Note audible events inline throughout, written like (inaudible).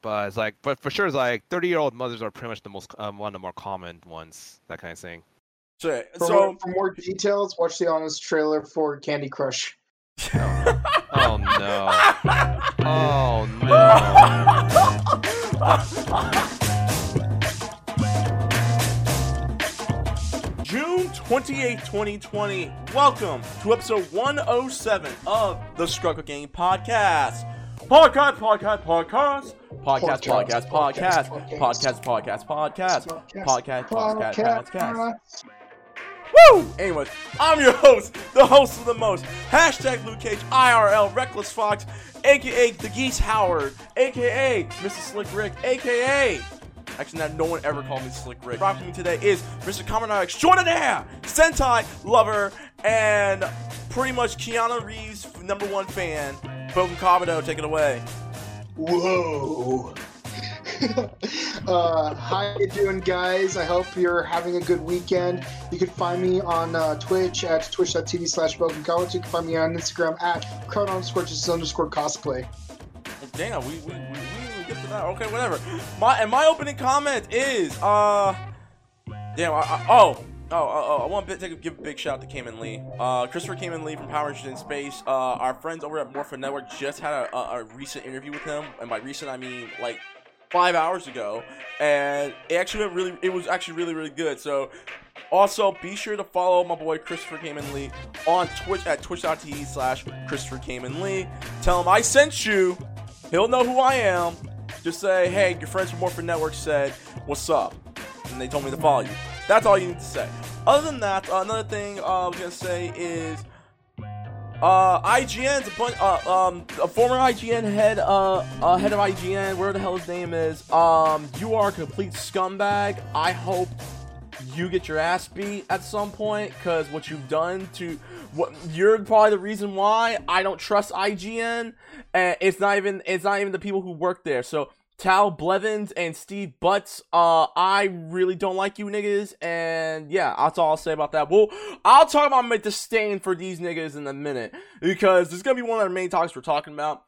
But it's like, but for sure, it's like thirty-year-old mothers are pretty much the most um, one of the more common ones. That kind of thing. So, For, so more, for more details, watch the honest trailer for Candy Crush. (laughs) Oh no! Oh no! June 28, 2020. Welcome to episode 107 of the Scruggle Game Podcast. Podcast, podcast, podcast. Podcast, podcast, podcast. Podcast, podcast, podcast. Podcast, podcast, podcast. Woo! Anyways, I'm your host, the host of the most. Hashtag Luke Cage, IRL, Reckless Fox, aka The Geese Howard, aka Mr. Slick Rick, aka. Actually, not, no one ever called me Slick Rick. Rocking me today is Mr. Kamen Extraordinaire, Sentai lover, and pretty much Keanu Reeves' number one fan. Bouken Kabuto, take it away. Whoa. (laughs) uh, how you doing, guys? I hope you're having a good weekend. You can find me on uh, Twitch at twitch.tv slash broken college. You can find me on Instagram at crowd underscore just underscore cosplay. Damn, we we, we, we didn't get to that. Okay, whatever. My and my opening comment is uh, damn. I, I, oh. Oh, oh, oh, I want to give a big shout out to Khayman Lee. Uh, Christopher Khayman Lee from Power Rangers in Space. Uh, our friends over at Morphin Network just had a, a, a recent interview with him, and by recent I mean like five hours ago, and it actually went really. It was actually really, really good. So, also be sure to follow my boy Christopher Khayman Lee on Twitch at twitch.tv slash Christopher Khayman Lee. Tell him I sent you. He'll know who I am. Just say, hey, your friends from Morphin Network said, what's up? And they told me to follow you. That's all you need to say. Other than that, uh, another thing uh, I was gonna say is, uh, IGN's a bunch, uh, um, a former IGN head, uh, uh, head of IGN, where the hell his name is, um, you are a complete scumbag. I hope you get your ass beat at some point, cause what you've done to, what you're probably the reason why I don't trust IGN, and it's not even, it's not even the people who work there. So Tal Blevins and Steve Butts, uh, I really don't like you niggas, and yeah, that's all I'll say about that. Well, I'll talk about my disdain for these niggas in a minute, because this is gonna be one of the main topics we're talking about,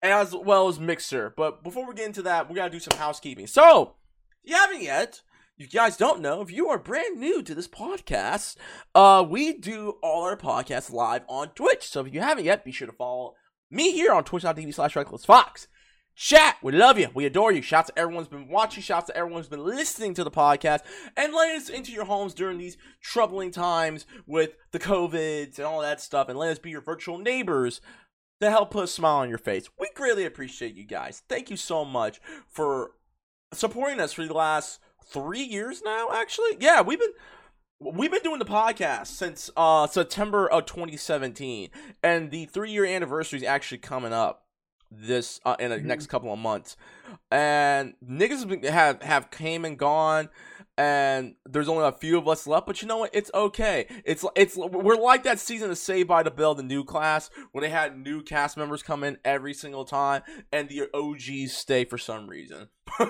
as well as Mixer. But before we get into that, we gotta do some housekeeping. So, if you haven't yet, you guys don't know, if you are brand new to this podcast, uh, we do all our podcasts live on Twitch. So if you haven't yet, be sure to follow me here on twitch.tv slash recklessfox. Chat, we love you. We adore you. Shouts to everyone's been watching. Shouts to everyone's been listening to the podcast and letting us into your homes during these troubling times with the COVIDs and all that stuff and let us be your virtual neighbors to help put a smile on your face. We greatly appreciate you guys. Thank you so much for supporting us for the last three years now, actually. Yeah, we've been we've been doing the podcast since uh September of 2017 and the three year anniversary is actually coming up this uh, in the next couple of months, and niggas have, have came and gone, and there's only a few of us left. But you know what? It's okay. It's it's we're like that season of Saved by the Bell, the new class, where they had new cast members come in every single time, and the OGs stay for some reason. (laughs)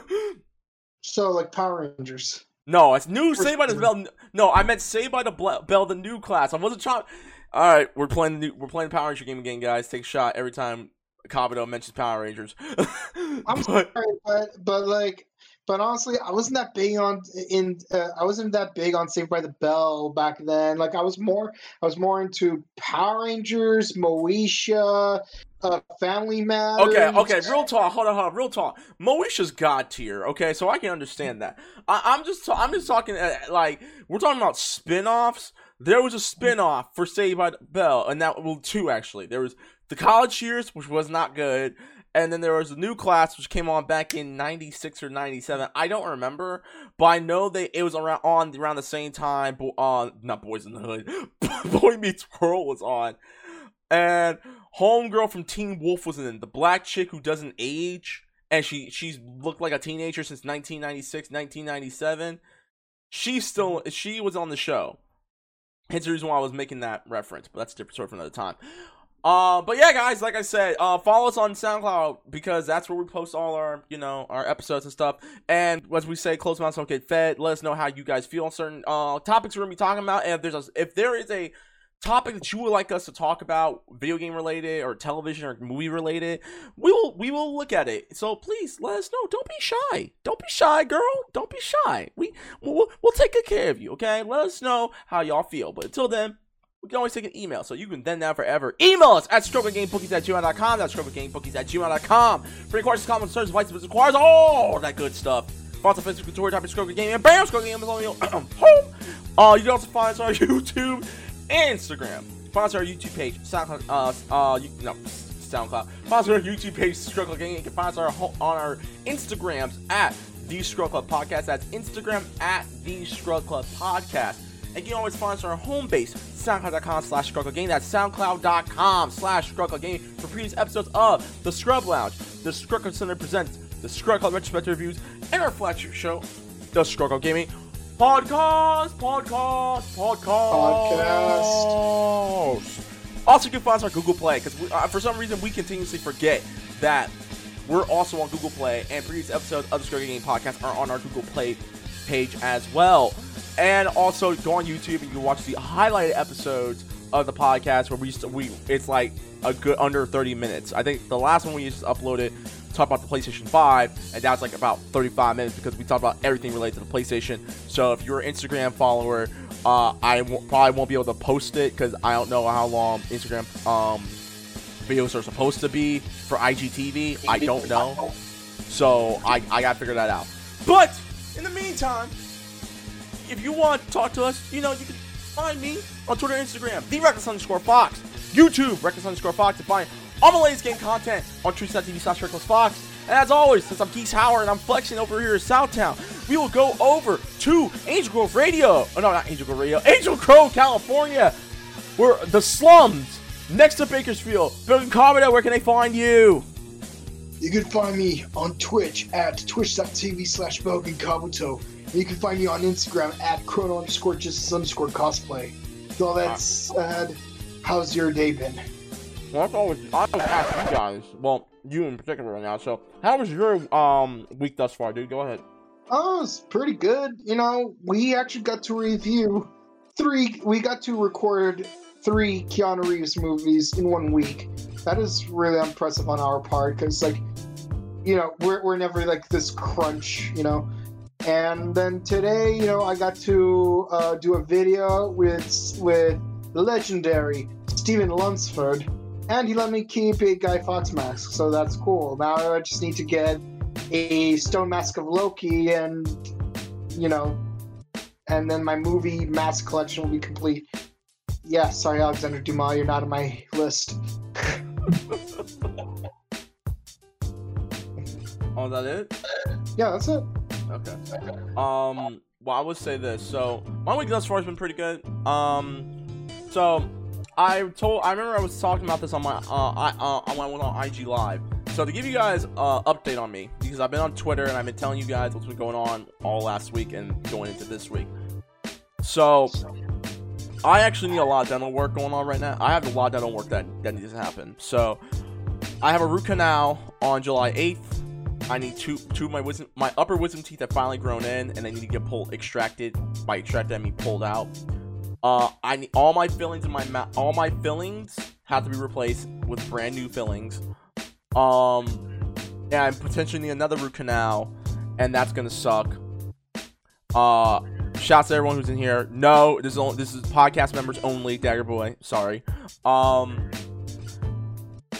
So, like Power Rangers. no, it's new Saved by the Bell. No, I meant Saved by the Bell, the new class. I wasn't trying. All right, we're playing the new, we're playing Power Ranger game again, guys. Take a shot every time Kabuto mentions Power Rangers. (laughs) I'm sorry, but but like, but honestly, I wasn't that big on in. Uh, I wasn't that big on Saved by the Bell back then. Like, I was more, I was more into Power Rangers, Moesha, uh, Family Matters. Okay, okay, real talk. Hold on, hold on. Real talk. Moesha's god tier. Okay, so I can understand that. I, I'm just, I'm just talking uh, like we're talking about spin-offs. There was a spin-off for Saved by the Bell, and that well, two actually. There was the college years, which was not good, and then there was a new class which came on back in '96 or '97. I don't remember, but I know they it was around on around the same time. Bo- uh, not Boys in the Hood, (laughs) Boy Meets World was on, and homegirl from Teen Wolf was in. The black chick who doesn't age, and she she's looked like a teenager since 1996, 1997. She's still she was on the show. Hence the reason why I was making that reference, but that's a different story for another time. Uh, but yeah, guys, like I said, uh, follow us on SoundCloud because that's where we post all our, you know, our episodes and stuff. And as we say, close mouths don't get fed. Let us know how you guys feel on certain uh topics we're gonna be talking about. And if there's a, if there is a topic that you would like us to talk about, video game related or television or movie related, we will we will look at it. So please let us know. Don't be shy. Don't be shy, girl. Don't be shy. We we'll, we'll take good care of you. Okay. Let us know how y'all feel. But until then. We can always take an email, so you can then now forever email us at strokegamebookies at gmail.com. That's strokegamebookies at gmail.com. Free questions, comments, search, advice, requires all that good stuff. Sponsor Facebook, Twitter, type of Stroke Game, and bam, Stroke Game is on your (coughs) home. Uh, you can also find us on (laughs) YouTube Instagram. Sponsor our YouTube page, SoundCloud, uh, uh, you, no, SoundCloud. Sponsor our YouTube page, Struggle Game. You can find us on our, on our Instagrams at The Scrub Club Podcast. That's Instagram at The Scrub Club Podcast. And you can always find us on our home base, soundcloud.com slash game. That's soundcloud.com slash game for previous episodes of The Scrub Lounge. The Scrub Center presents the Scrub Club Retrospective Reviews and our flagship show, The Struggle Gaming Podcast, Podcast, Podcast. Podcast. Also, you can find us on Google Play because uh, for some reason we continuously forget that we're also on Google Play, and previous episodes of the Scruggy Game Podcast are on our Google Play page as well. And also go on YouTube and you can watch the highlighted episodes of the podcast where we used to, we it's like a good under 30 minutes. I think the last one we just uploaded talked about the PlayStation 5, and that's like about 35 minutes because we talked about everything related to the PlayStation. So if you're an Instagram follower, uh, I w- probably won't be able to post it because I don't know how long Instagram um, videos are supposed to be for IGTV. I don't know. So I, I gotta figure that out. But in the meantime, if you want to talk to us, you know, you can find me on Twitter Instagram, the Reckless underscore Fox, YouTube, Reckless underscore Fox, to find all my latest game content on TV slash Reckless Fox. And as always, since I'm Geese Howard and I'm flexing over here in Southtown, we will go over to Angel Grove Radio. Oh, no, not Angel Grove Radio. Angel Grove, California. We're the slums next to Bakersfield. Broken Commodore, where can they find you? You can find me on Twitch at twitch.tv slash Bouken Kabuto. And you can find me on Instagram at chrono underscore justice underscore cosplay. With all that said, how's your day been? Well, that's always I always ask you guys. Well, you in particular right now. So, how was your um week thus far, dude? Go ahead. Oh, it's pretty good. You know, we actually got to review three, we got to record three Keanu Reeves movies in one week. That is really impressive on our part because, like, you know, we're, we're never like this crunch, you know. And then today, you know, I got to uh, do a video with with the legendary Steven Lunsford, and he let me keep a Guy Fawkes mask, so that's cool. Now I just need to get a stone mask of Loki, and you know, and then my movie mask collection will be complete. Yeah, sorry, Alexander Dumas, you're not on my list. (laughs) Oh, that it? Yeah, that's it. Okay. Um. Well, I would say this. So my week thus far has been pretty good. Um. So I told. I remember I was talking about this on my. Uh. I. Uh. When I went on IG Live. So to give you guys uh update on me because I've been on Twitter and I've been telling you guys what's been going on all last week and going into this week. So I actually need a lot of dental work going on right now. I have a lot of dental work that that needs to happen. So I have a root canal on July 8th. I need two two of my wisdom my upper wisdom teeth have finally grown in and they need to get pulled extracted. By extracted I mean pulled out. Uh I need all my fillings in my mouth all my fillings have to be replaced with brand new fillings. Um and potentially need another root canal and that's gonna suck. Uh shouts to everyone who's in here. No, this is only, this is podcast members only, Dagger Boy. Sorry. Um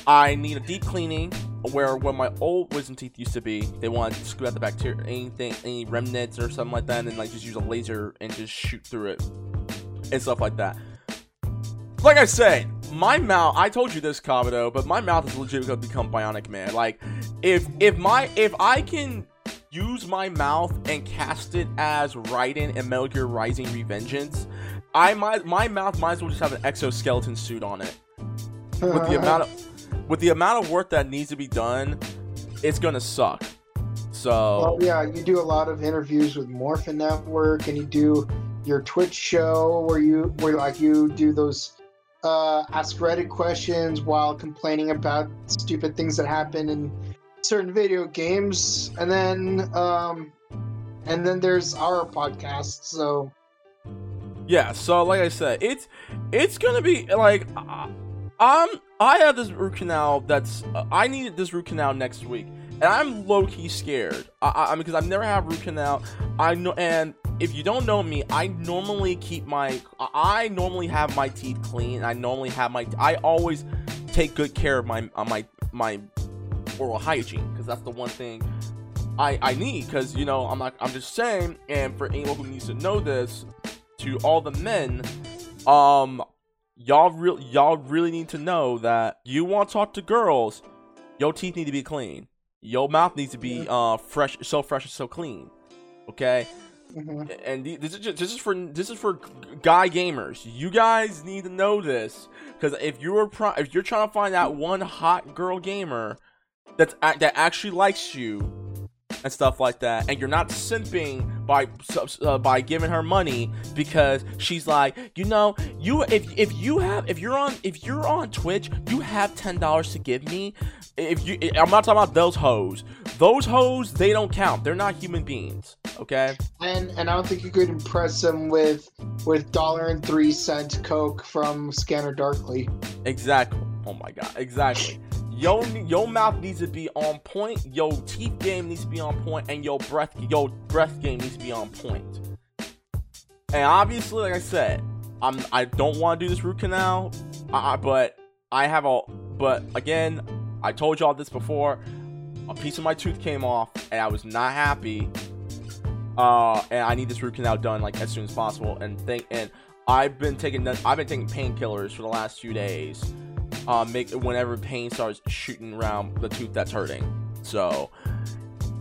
I need a deep cleaning where when my old wisdom teeth used to be, they want to scoop out the bacteria, anything, any remnants or something like that, and like just use a laser and just shoot through it and stuff like that. Like I said, my mouth. I told you this, Kabuto, but my mouth is legit to become bionic, man. Like, if if my if I can use my mouth and cast it as Raiden and Metal Gear Rising Revengeance, I might my mouth might as well just have an exoskeleton suit on it with the amount of with the amount of work that needs to be done, it's gonna suck. So Well, yeah, you do a lot of interviews with Morphin Network, and you do your Twitch show where you where like you do those uh, ask Reddit questions while complaining about stupid things that happen in certain video games, and then um, and then there's our podcast. So Yeah, so like I said, it's it's gonna be like I'm I have this root canal that's uh, I needed this root canal next week, and I'm low key scared. I, I, because I've never had root canal. I know, and if you don't know me, I normally keep my I normally have my teeth clean. I normally have my I always take good care of my uh, my my oral hygiene because that's the one thing I I need. Because you know I'm not I'm just saying, and for anyone who needs to know this, to all the men, um, y'all real y'all really need to know that you want to talk to girls, your teeth need to be clean. Your mouth needs to be uh fresh, so fresh and so clean. Okay. Mhm. And this is just, this is for this is for guy gamers. You guys need to know this because if you're pro- if you're trying to find that one hot girl gamer that's that actually likes you and stuff like that, and you're not simping by uh, by giving her money because she's like, you know, you if if you have if you're on if you're on Twitch, you have ten dollars to give me. If you, I'm not talking about those hoes. Those hoes, they don't count. They're not human beings. Okay. And and I don't think you could impress them with with dollar and three cent Coke from Scanner Darkly. Exactly. Oh my god. Exactly. Yo, your mouth needs to be on point. Your teeth game needs to be on point, and your breath, your breath game needs to be on point. And obviously, like I said, I'm I don't want to do this root canal, uh, but I have a. But again, I told y'all this before. A piece of my tooth came off, and I was not happy. Uh, and I need this root canal done like as soon as possible. And think and I've been taking I've been taking painkillers for the last few days. Uh, make whenever pain starts shooting around the tooth that's hurting. So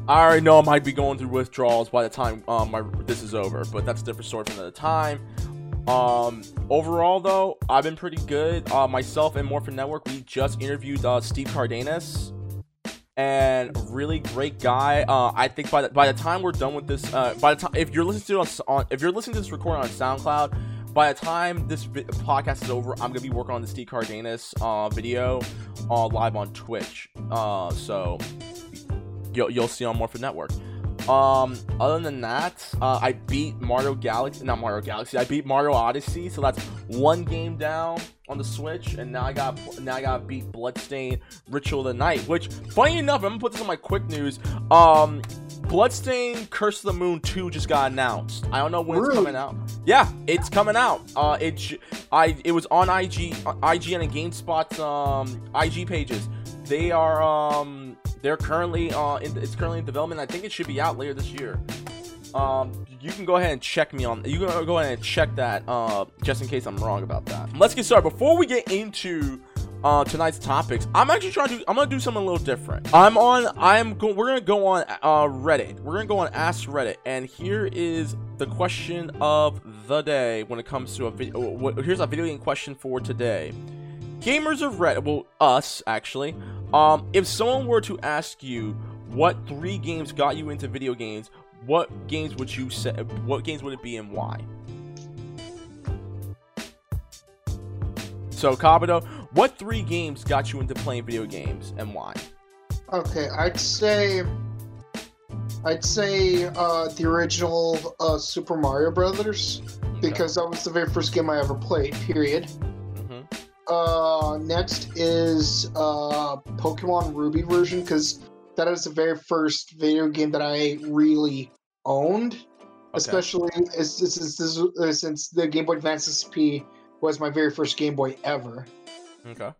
I already know I might be going through withdrawals by the time um, my, this is over, but that's a different story for another time. Um, overall, though, I've been pretty good. Uh, myself and Morphin Network, we just interviewed uh, Steve Cardenas, and really great guy. Uh, I think by the, by the time we're done with this, uh, by the time if you're listening to us on if you're listening to this recording on SoundCloud, by the time this vi- podcast is over, I'm gonna be working on the Steve Cardenas uh, video uh, live on Twitch. Uh, so you'll, you'll see on Morphin Network. Um, other than that, uh, I beat Mario Galaxy, not Mario Galaxy. I beat Mario Odyssey, so that's one game down on the Switch, and now I got now I got beat Bloodstained Ritual of the Night. Which, funny enough, I'm gonna put this on my quick news. Um, Bloodstained Curse of the Moon 2 just got announced. I don't know when it's coming out. Yeah, it's coming out. Uh, it I it was on IG, uh, IGN and GameSpot's um IG pages. They are um they're currently uh in, it's currently in development. I think it should be out later this year. Um, you can go ahead and check me on. You can go ahead and check that. Uh, just in case I'm wrong about that. Let's get started. Before we get into uh tonight's topics, I'm actually trying to. I'm gonna do something a little different. I'm on. I'm go. We're gonna go on uh Reddit. We're gonna go on Ask Reddit, and here is the question of the day when it comes to a video. Here's a video game question for today. Gamers of Reddit, well, us actually. Um, if someone were to ask you what three games got you into video games, what games would you say? What games would it be and why? So, Kabuto, what three games got you into playing video games and why? Okay, I'd say I'd say uh, the original uh, Super Mario Brothers because that was the very first game I ever played. Period. hmm Uh, next is uh, Pokemon Ruby version because that is the very first video game that I really owned. Especially as, since, since the Game Boy Advance SP was my very first Game Boy ever. Okay.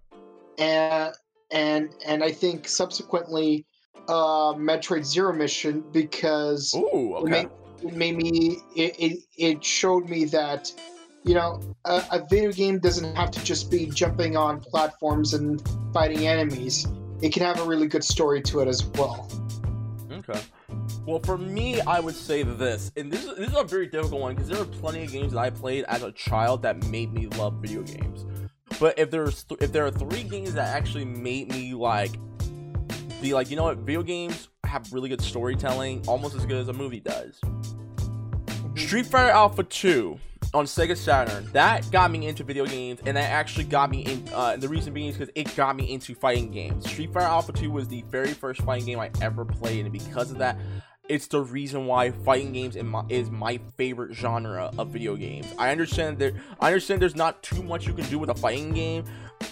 and and and I think subsequently uh Metroid Zero Mission because Ooh. it, made, it made me it, it it showed me that you know a, a video game doesn't have to just be jumping on platforms and fighting enemies it can have a really good story to it as well Okay. Well, for me, I would say this, and this is, this is a very difficult one because there are plenty of games that I played as a child that made me love video games. But if there's th- if there are three games that actually made me like be like, you know what, video games have really good storytelling, almost as good as a movie does. Street Fighter Alpha 2 on Sega Saturn, that got me into video games, and that actually got me in. Uh, the reason being is because it got me into fighting games. Street Fighter Alpha 2 was the very first fighting game I ever played, and because of that, it's the reason why fighting games my, is my favorite genre of video games. I understand that I understand there's not too much you can do with a fighting game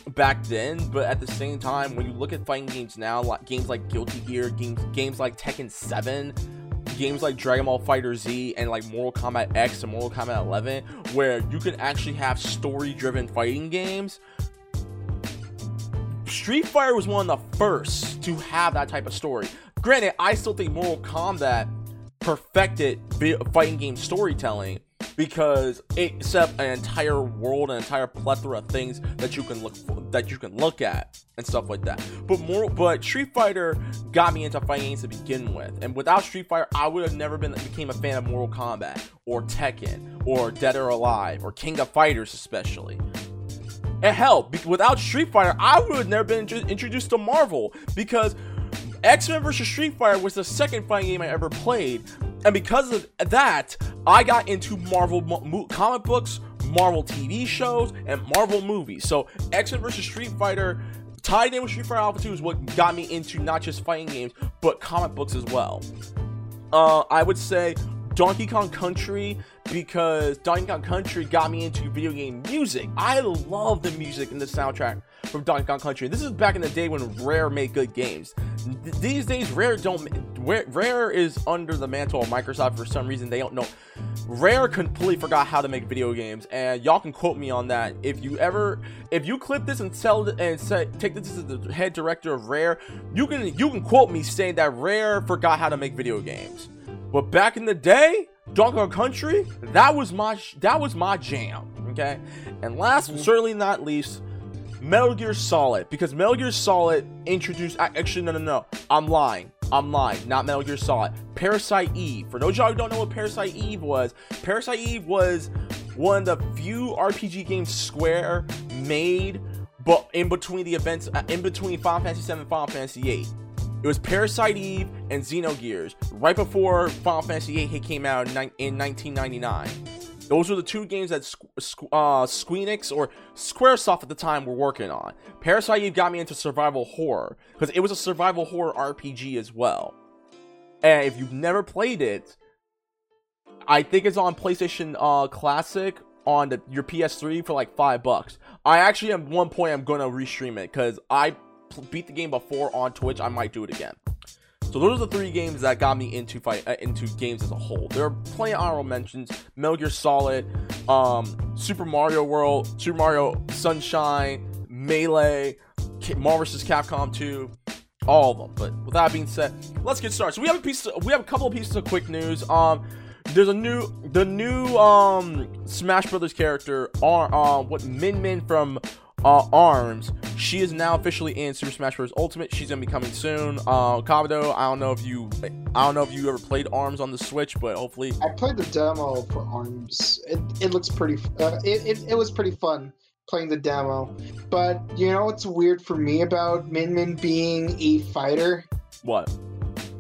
back then, but at the same time, when you look at fighting games now, like games like Guilty Gear, games games like Tekken 7, games like Dragon Ball Fighter Z and like Mortal Kombat X and Mortal Kombat 11, where you can actually have story-driven fighting games. Street Fighter was one of the first to have that type of story. Granted, I still think Mortal Kombat perfected fighting game storytelling because it set up an entire world, an entire plethora of things that you can look for, that you can look at and stuff like that. But more, but Street Fighter got me into fighting games to begin with, and without Street Fighter, I would have never been became a fan of Mortal Kombat or Tekken or Dead or Alive or King of Fighters, especially. And hell, without Street Fighter, I would have never been introduced to Marvel because X-Men vs. Street Fighter was the second fighting game I ever played, and because of that, I got into Marvel mo- comic books, Marvel TV shows, and Marvel movies. So X-Men vs. Street Fighter tied in with Street Fighter Alpha 2 is what got me into not just fighting games, but comic books as well. Uh, I would say Donkey Kong Country because Donkey Kong Country got me into video game music. I love the music and the soundtrack from Donkey Kong Country. This is back in the day when Rare made good games. These days, Rare don't. Rare is under the mantle of Microsoft for some reason. They don't know. Rare completely forgot how to make video games, and y'all can quote me on that. If you ever, if you clip this and tell and say, take this to the head director of Rare, you can you can quote me saying that Rare forgot how to make video games. But back in the day, Donkey Kong Country, that was my that was my jam. Okay, and last but certainly not least, Metal Gear Solid because Metal Gear Solid introduced. Actually, no, no, no. I'm lying. I'm lying. Not Metal Gear Solid. Parasite Eve. For those y'all who don't know what Parasite Eve was, Parasite Eve was one of the few RPG games Square made, but in between the events, uh, in between Final Fantasy VII and Final Fantasy VIII. It was Parasite Eve and Xenogears, right before Final Fantasy VIII came out in 1999. Those were the two games that uh, Squeenix or Squaresoft at the time were working on. Parasite Eve got me into survival horror because it was a survival horror RPG as well. And if you've never played it, I think it's on PlayStation uh, Classic on the, your PS3 for like five bucks. I actually at one point I'm gonna restream it because I beat the game before on Twitch. I might do it again. So those are the three games that got me into fight uh, into games as a whole. There are plenty of honorable mentions: Metal Gear Solid, um, Super Mario World, Super Mario Sunshine, Melee, Marvel vs. Capcom 2, all of them. But with that being said, let's get started. So we have a piece. Of, we have a couple of pieces of quick news. Um, there's a new the new um Smash Brothers character on uh, what Min Min from uh, Arms. She is now officially in Super Smash Bros. Ultimate. She's gonna be coming soon. Uh, Kabuto, I don't know if you, I don't know if you ever played Arms on the Switch, but hopefully. I played the demo for Arms. It, it looks pretty. Uh, it, it, it was pretty fun playing the demo. But you know what's weird for me about Min Min being a fighter? What?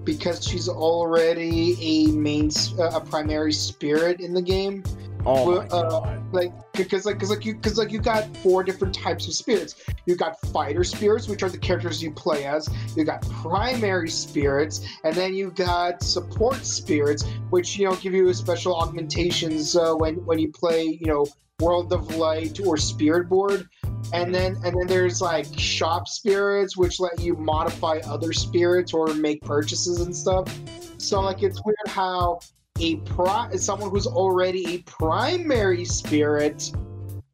Because she's already a main, uh, a primary spirit in the game. Oh uh! Like because like because like you because like you got four different types of spirits. You got fighter spirits, which are the characters you play as. You got primary spirits, and then you got support spirits, which you know give you special augmentations uh, when when you play you know World of Light or Spirit Board. And then and then there's like shop spirits, which let you modify other spirits or make purchases and stuff. So like it's weird how a pro someone who's already a primary spirit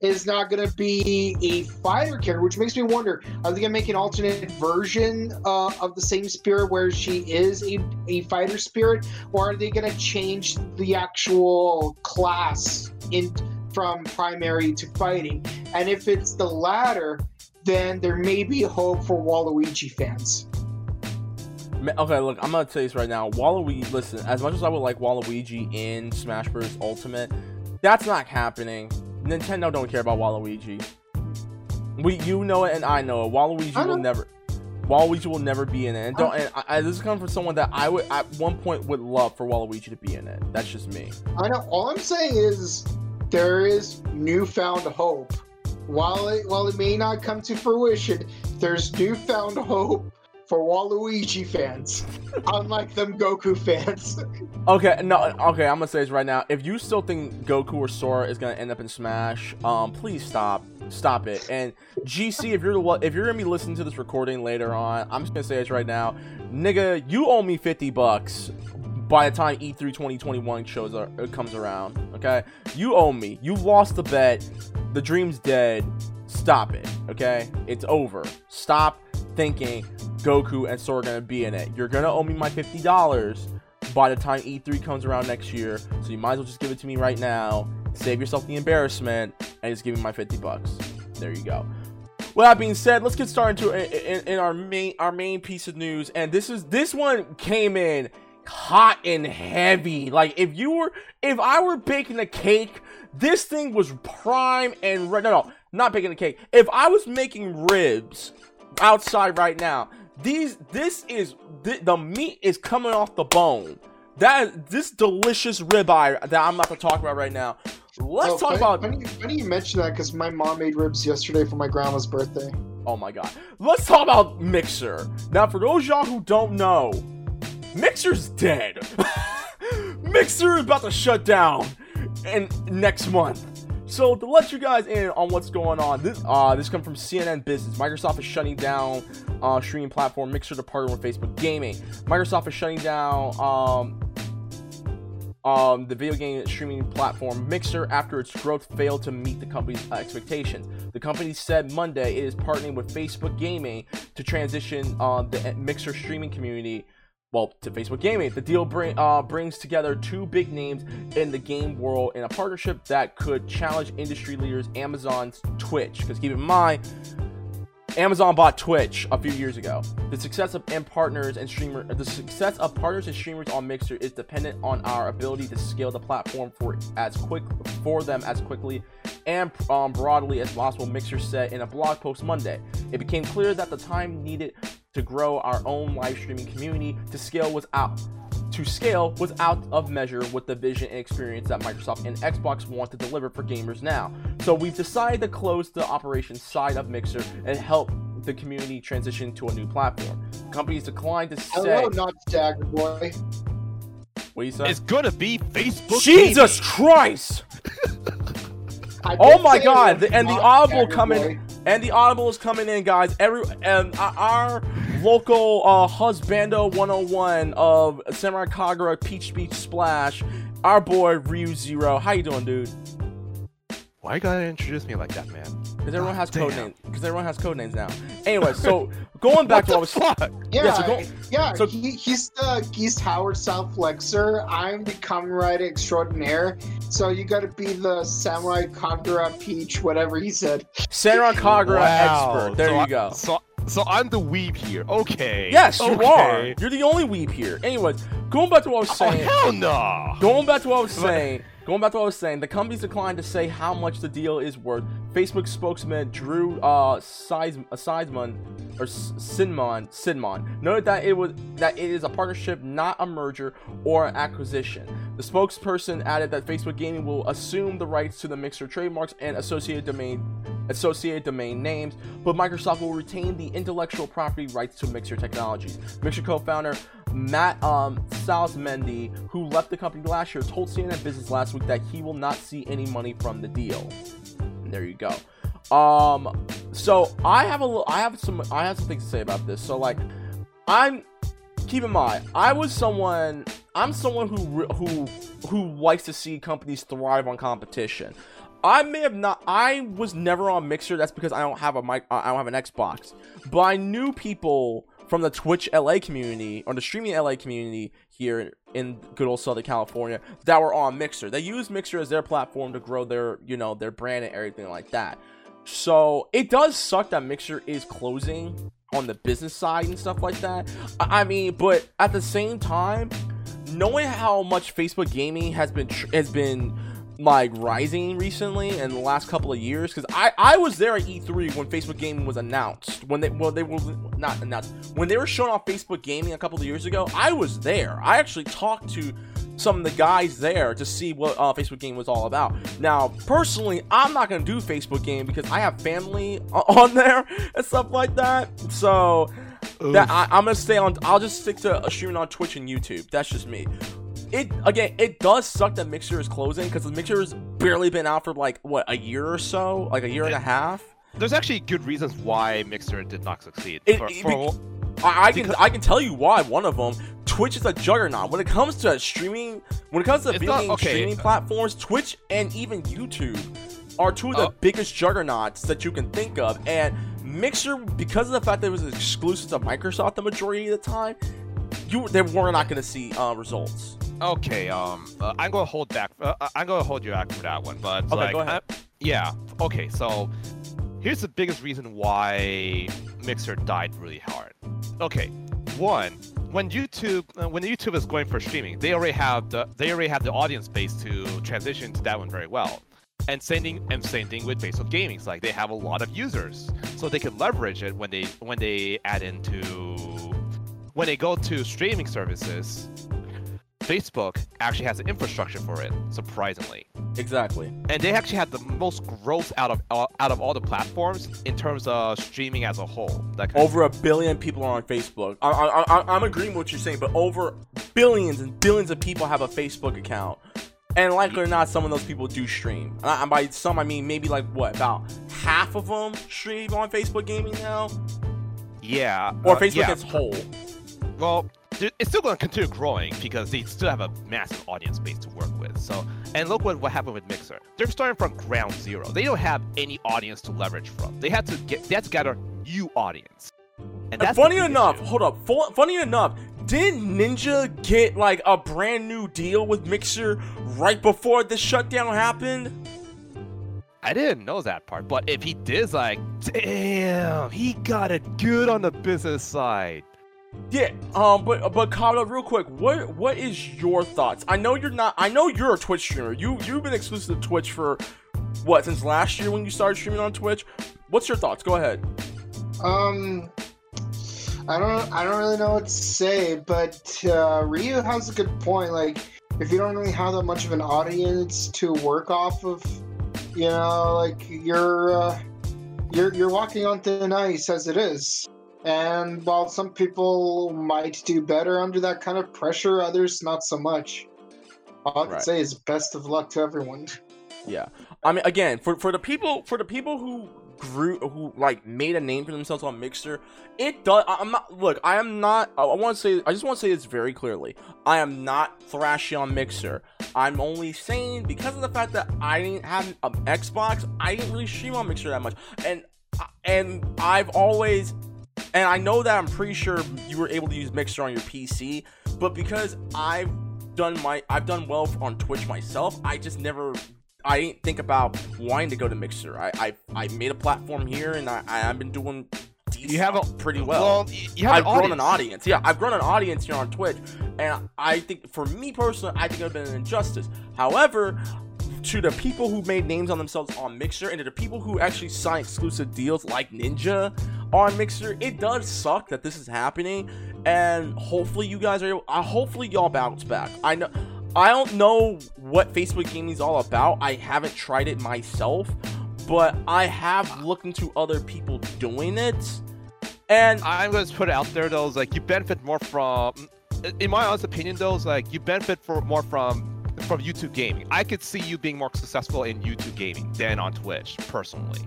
is not going to be a fighter character, which makes me wonder: Are they going to make an alternate version uh, of the same spirit where she is a, a fighter spirit, or are they going to change the actual class in from primary to fighting? And if it's the latter, then there may be hope for Waluigi fans. Okay, look, I'm gonna tell you this right now. Waluigi, listen, as much as I would like Waluigi in Smash Bros. Ultimate, that's not happening. Nintendo don't care about Waluigi. We, you know it, and I know it. Waluigi will never, Waluigi will never be in it. And don't. And I, this comes from someone that I would at one point would love for Waluigi to be in it. That's just me. I know. All I'm saying is there is newfound hope. While it while it may not come to fruition, there's newfound hope for Waluigi fans, unlike them Goku fans. (laughs) Okay, no, okay, I'm gonna say this right now. If you still think Goku or Sora is gonna end up in Smash, um, please stop, stop it. And GC, if you're the if you're gonna be listening to this recording later on, I'm just gonna say this right now, nigga, you owe me 50 bucks by the time E3 2021 shows are, comes around. Okay, you owe me. You lost the bet. The dream's dead. Stop it. Okay, it's over. Stop thinking Goku and Sora are gonna be in it. You're gonna owe me my fifty dollars by the time E3 comes around next year. So you might as well just give it to me right now. Save yourself the embarrassment and just give me my 50 bucks. There you go. With that being said, let's get started to in, in our main our main piece of news. And this is this one came in hot and heavy. Like if you were if I were baking a cake, this thing was prime and red. No, no, not baking a cake. If I was making ribs outside right now, these this is the, the meat is coming off the bone. That this delicious ribeye that I'm about to talk about right now. Let's Oh, talk funny, about. Funny, funny you mention that because my mom made ribs yesterday for my grandma's birthday. Oh my god. Let's talk about Mixer. Now, for those y'all who don't know, Mixer's dead. (laughs) Mixer is about to shut down in next month. So to let you guys in on what's going on, this uh this comes from CNN Business. Microsoft is shutting down uh streaming platform Mixer to partner with Facebook Gaming. Microsoft is shutting down um um, the video game streaming platform Mixer after its growth failed to meet the company's expectations. The company said Monday it is partnering with Facebook Gaming to transition uh, the Mixer streaming community. Well, to Facebook Gaming, the deal bring, uh, brings together two big names in the game world in a partnership that could challenge industry leaders Amazon's Twitch. Because keep in mind, Amazon bought Twitch a few years ago. The success of and partners and streamer the success of partners and streamers on Mixer is dependent on our ability to scale the platform for as quick for them as quickly and um, broadly as possible. Mixer said in a blog post Monday. It became clear that the time needed to grow our own live streaming community to scale was out to scale was out of measure with the vision and experience that Microsoft and Xbox want to deliver for gamers now. So we've decided to close the operations side of Mixer and help the community transition to a new platform. Companies declined to say. Hello, not Dagger Boy. What do you say? It's gonna be Facebook. Jesus Christ! (laughs) Oh my God! it The, was and the not audible Dagger coming, Boy. And the audible is coming in, guys. Every and our- local uh, husbando 101 of Samurai Kagura Peach Beach Splash, our boy Ryu Xero. How you doing, dude? Why you gotta introduce me like that, man? Because everyone has Damn. code names. Because everyone has code names now. Anyway, so (laughs) going back to what I was. fuck? Yeah, Yeah, so go- yeah. so- he, he's the Geese Howard South Flexer. I'm the Kamen Rider extraordinaire. So you got to be the Samurai Kagura Peach, whatever he said. Samurai Kagura Wow. expert. There So you I- go. So, so I'm the weeb here. Okay. Yes, you are. You're the only weep here. Anyways, going back to what I was Oh saying. hell no. Going back to what I was saying, going back to what I was saying, the company's declined to say how much the deal is worth. Facebook spokesman Drew uh, Sides- uh, or Sinmon Sidmon noted that it was that it is a partnership, not a merger or an acquisition. The spokesperson added that Facebook Gaming will assume the rights to the Mixer trademarks and associated domain associated domain names, but Microsoft will retain the intellectual property rights to Mixer technologies. Mixer co-founder Matt um, Salsamendi, who left the company last year, told CNN Business last week that he will not see any money from the deal. And there you go. Um, so I have a little, I have some, I have some things to say about this. So like, I'm keep in mind, I was someone, I'm someone who who who likes to see companies thrive on competition. I may have not. I was never on Mixer. That's because I don't have a mic. I don't have an Xbox. But I knew people from the Twitch LA community or the streaming LA community here in good old Southern California that were on Mixer. They use Mixer as their platform to grow their, you know, their brand and everything like that. So it does suck that Mixer is closing on the business side and stuff like that. I mean, but at the same time, knowing how much Facebook gaming has been tr- has been like rising recently in the last couple of years because I I was there at E3 when Facebook gaming was announced when they well they were not announced when they were showing off Facebook gaming a couple of years ago I was there I actually talked to some of the guys there to see what uh, Facebook gaming was all about. Now, personally, I'm not gonna do Facebook gaming because I have family (laughs) on there and stuff like that. So, that I, I'm gonna stay on. I'll just stick to streaming on Twitch and YouTube. That's just me. It again, it does suck that Mixer is closing because the Mixer has barely been out for like what a year or so, like a year and a half. There's actually good reasons why Mixer did not succeed. It- For- it for- I, I can I can tell you why. One of them, Twitch is a juggernaut. When it comes to streaming, when it comes to video not- okay. streaming platforms, Twitch and even YouTube are two of the Oh. biggest juggernauts that you can think of. And Mixer, because of the fact that it was exclusive to Microsoft the majority of the time, you they were not going to see uh, results. Okay, um, uh, I'm gonna hold back. Uh, uh, I'm gonna hold you back for that one, but Okay, like, go ahead. uh, yeah. Okay, so here's the biggest reason why Mixer died really hard. Okay, one, when YouTube, uh, when YouTube is going for streaming, they already have the they already have the audience base to transition to that one very well. And same thing, and same thing with Facebook Gaming. It's like they have a lot of users, so they can leverage it when they when they add into when they go to streaming services. Facebook actually has an infrastructure for it, surprisingly, Exactly. and they actually had the most growth out of uh, out of all the platforms in terms of streaming as a whole. That kind of- Over a billion people are on Facebook. I, I, I, I'm agreeing with what you're saying, but over billions and billions of people have a Facebook account. And likely or not, some of those people do stream. And, I, and by some, I mean maybe like what about half of them stream on Facebook Gaming now, yeah, or uh, Facebook yeah. as a whole. Well, it's still going to continue growing because they still have a massive audience base to work with. So, and look what, what happened with Mixer. They're starting from ground zero. They don't have any audience to leverage from. They had to get they had to gather new audience. And that's funny enough, issue. hold up. Fu- funny enough, did Ninja get like a brand new deal with Mixer right before the shutdown happened? I didn't know that part, but if he did, like, damn, he got it good on the business side. Yeah, um, but but Kata, real quick, what what is your thoughts? I know you're not. I know you're a Twitch streamer. You you've been exclusive to Twitch for what since last year when you started streaming on Twitch. What's your thoughts? Go ahead. Um, I don't, I don't really know what to say, but uh, Ryu has a good point. Like, if you don't really have that much of an audience to work off of, you know, like you're, uh, you're, you're walking on thin ice as it is. And while some people might do better under that kind of pressure, others not so much. All I can Right. say is best of luck to everyone. Yeah, I mean, again, for for the people for the people who grew who like made a name for themselves on Mixer, it does. I- I'm not. Look, I am not. I want to say. I just want to say this very clearly. I am not thrashy on Mixer. I'm only saying because of the fact that I didn't have an Xbox, I didn't really stream on Mixer that much, and and I've always. And I know that I'm pretty sure you were able to use Mixer on your PC, but because I've done my I've done well on Twitch myself, I just never I didn't think about wanting to go to Mixer. I I, I made a platform here, and I I've been doing decent, You have a pretty well. Well, you have I've an grown an audience. audience. Yeah, I've grown an audience here on Twitch, and I think for me personally, I think it would have been an injustice. However, to the people who made names on themselves on Mixer, and to the people who actually signed exclusive deals like Ninja on Mixer, it does suck that this is happening. And hopefully, you guys are. Able, uh, hopefully, y'all bounce back. I know. I don't know what Facebook gaming is all about. I haven't tried it myself, but I have looked into other people doing it. And I'm going to put it out there though, is like you benefit more from, in my honest opinion though, is like you benefit for more from from YouTube gaming. I could see you being more successful in YouTube gaming than on Twitch, personally.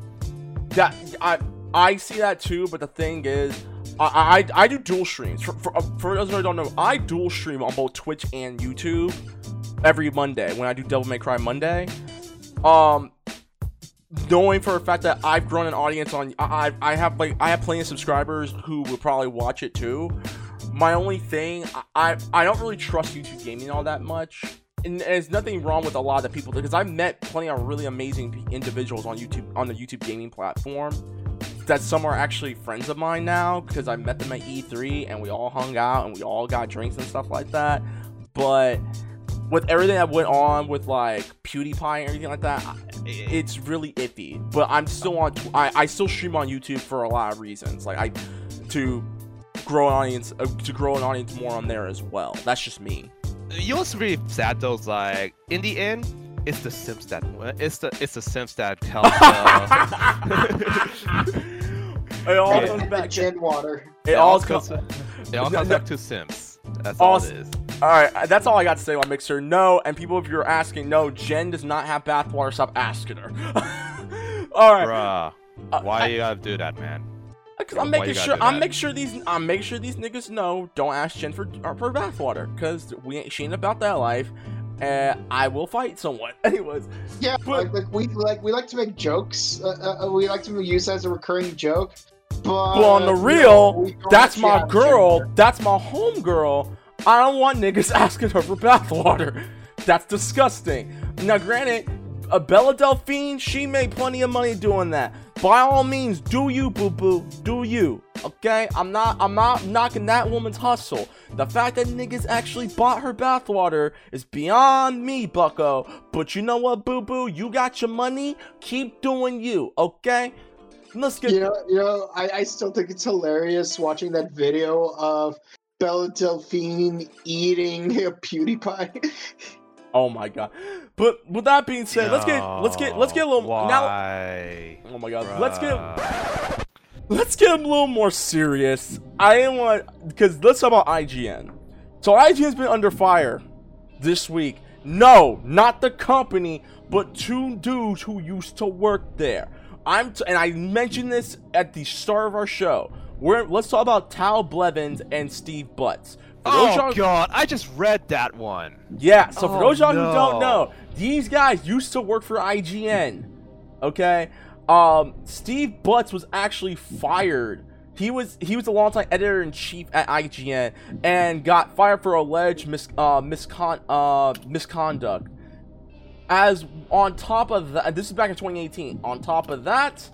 That I I see that too, but the thing is, I I, I do dual streams. For, for for those who don't know, I dual stream on both Twitch and YouTube every Monday when I do Devil May Cry Monday. Um, knowing for a fact that I've grown an audience on, I I have like I have plenty of subscribers who will probably watch it too. My only thing, I I, don't really trust YouTube gaming all that much. And there's nothing wrong with a lot of people because I've met plenty of really amazing individuals on YouTube on the YouTube gaming platform that some are actually friends of mine now because I met them at E3 and we all hung out and we all got drinks and stuff like that. But with everything that went on with like PewDiePie and everything like that, it's really iffy. But I'm still on. I I still stream on YouTube for a lot of reasons. Like I to grow an audience uh, to grow an audience more on there as well. That's just me. You know what's really sad though is like in the end, it's the Sims that it's the it's the Sims that (laughs) help. Uh, It all comes back. Gin water. It all comes. comes. It all comes back to Sims. That's All all it is. All right, that's all I got to say on Mixer. No, and people, if you're asking, no, Jen does not have bathwater. Stop asking her. (laughs) all right, Bruh. Uh, Why I- you gotta do that, man? Cause I'm making sure I'm that? making sure these I'm making sure these niggas know don't ask Jen for uh, for bathwater because we ain't she ain't about that life, and I will fight someone. (laughs) Anyways, Yeah, But- like, like we like we like to make jokes. Uh, uh, we like to use as a recurring joke. But, but on the you know, real, that's my girl. gender. That's my home girl. I don't want niggas (laughs) asking her for bathwater. That's disgusting. Now, granted, a Belle Delphine, she made plenty of money doing that. By all means, do you, boo boo, do you. Okay, I'm not, I'm not knocking that woman's hustle. The fact that niggas actually bought her bathwater is beyond me, Bucko. But you know what, boo boo, you got your money. Keep doing you, okay? Let's get. You know, you know, I, I still think it's hilarious watching that video of Belle Delphine eating a (laughs) PewDiePie. Oh my god. But with that being said, let's get let's get let's get a little now. Oh my god. Let's get Bruh. let's get a little more serious. I didn't want because let's talk about IGN. So IGN's been under fire this week. No, not the company, but two dudes who used to work there. I'm t- and I mentioned this at the start of our show. We're let's talk about Tal Blevins and Steve Butts. For Oh y'all- god, I just read that one. Yeah, so for Oh, those y'all who don't know, these guys used to work for IGN. Okay? Um Steve Butts was actually fired. He was he was a longtime editor in chief at IGN and got fired for alleged mis, uh, miscon, uh, misconduct. As on top of that, this is back in 2018. On top of that,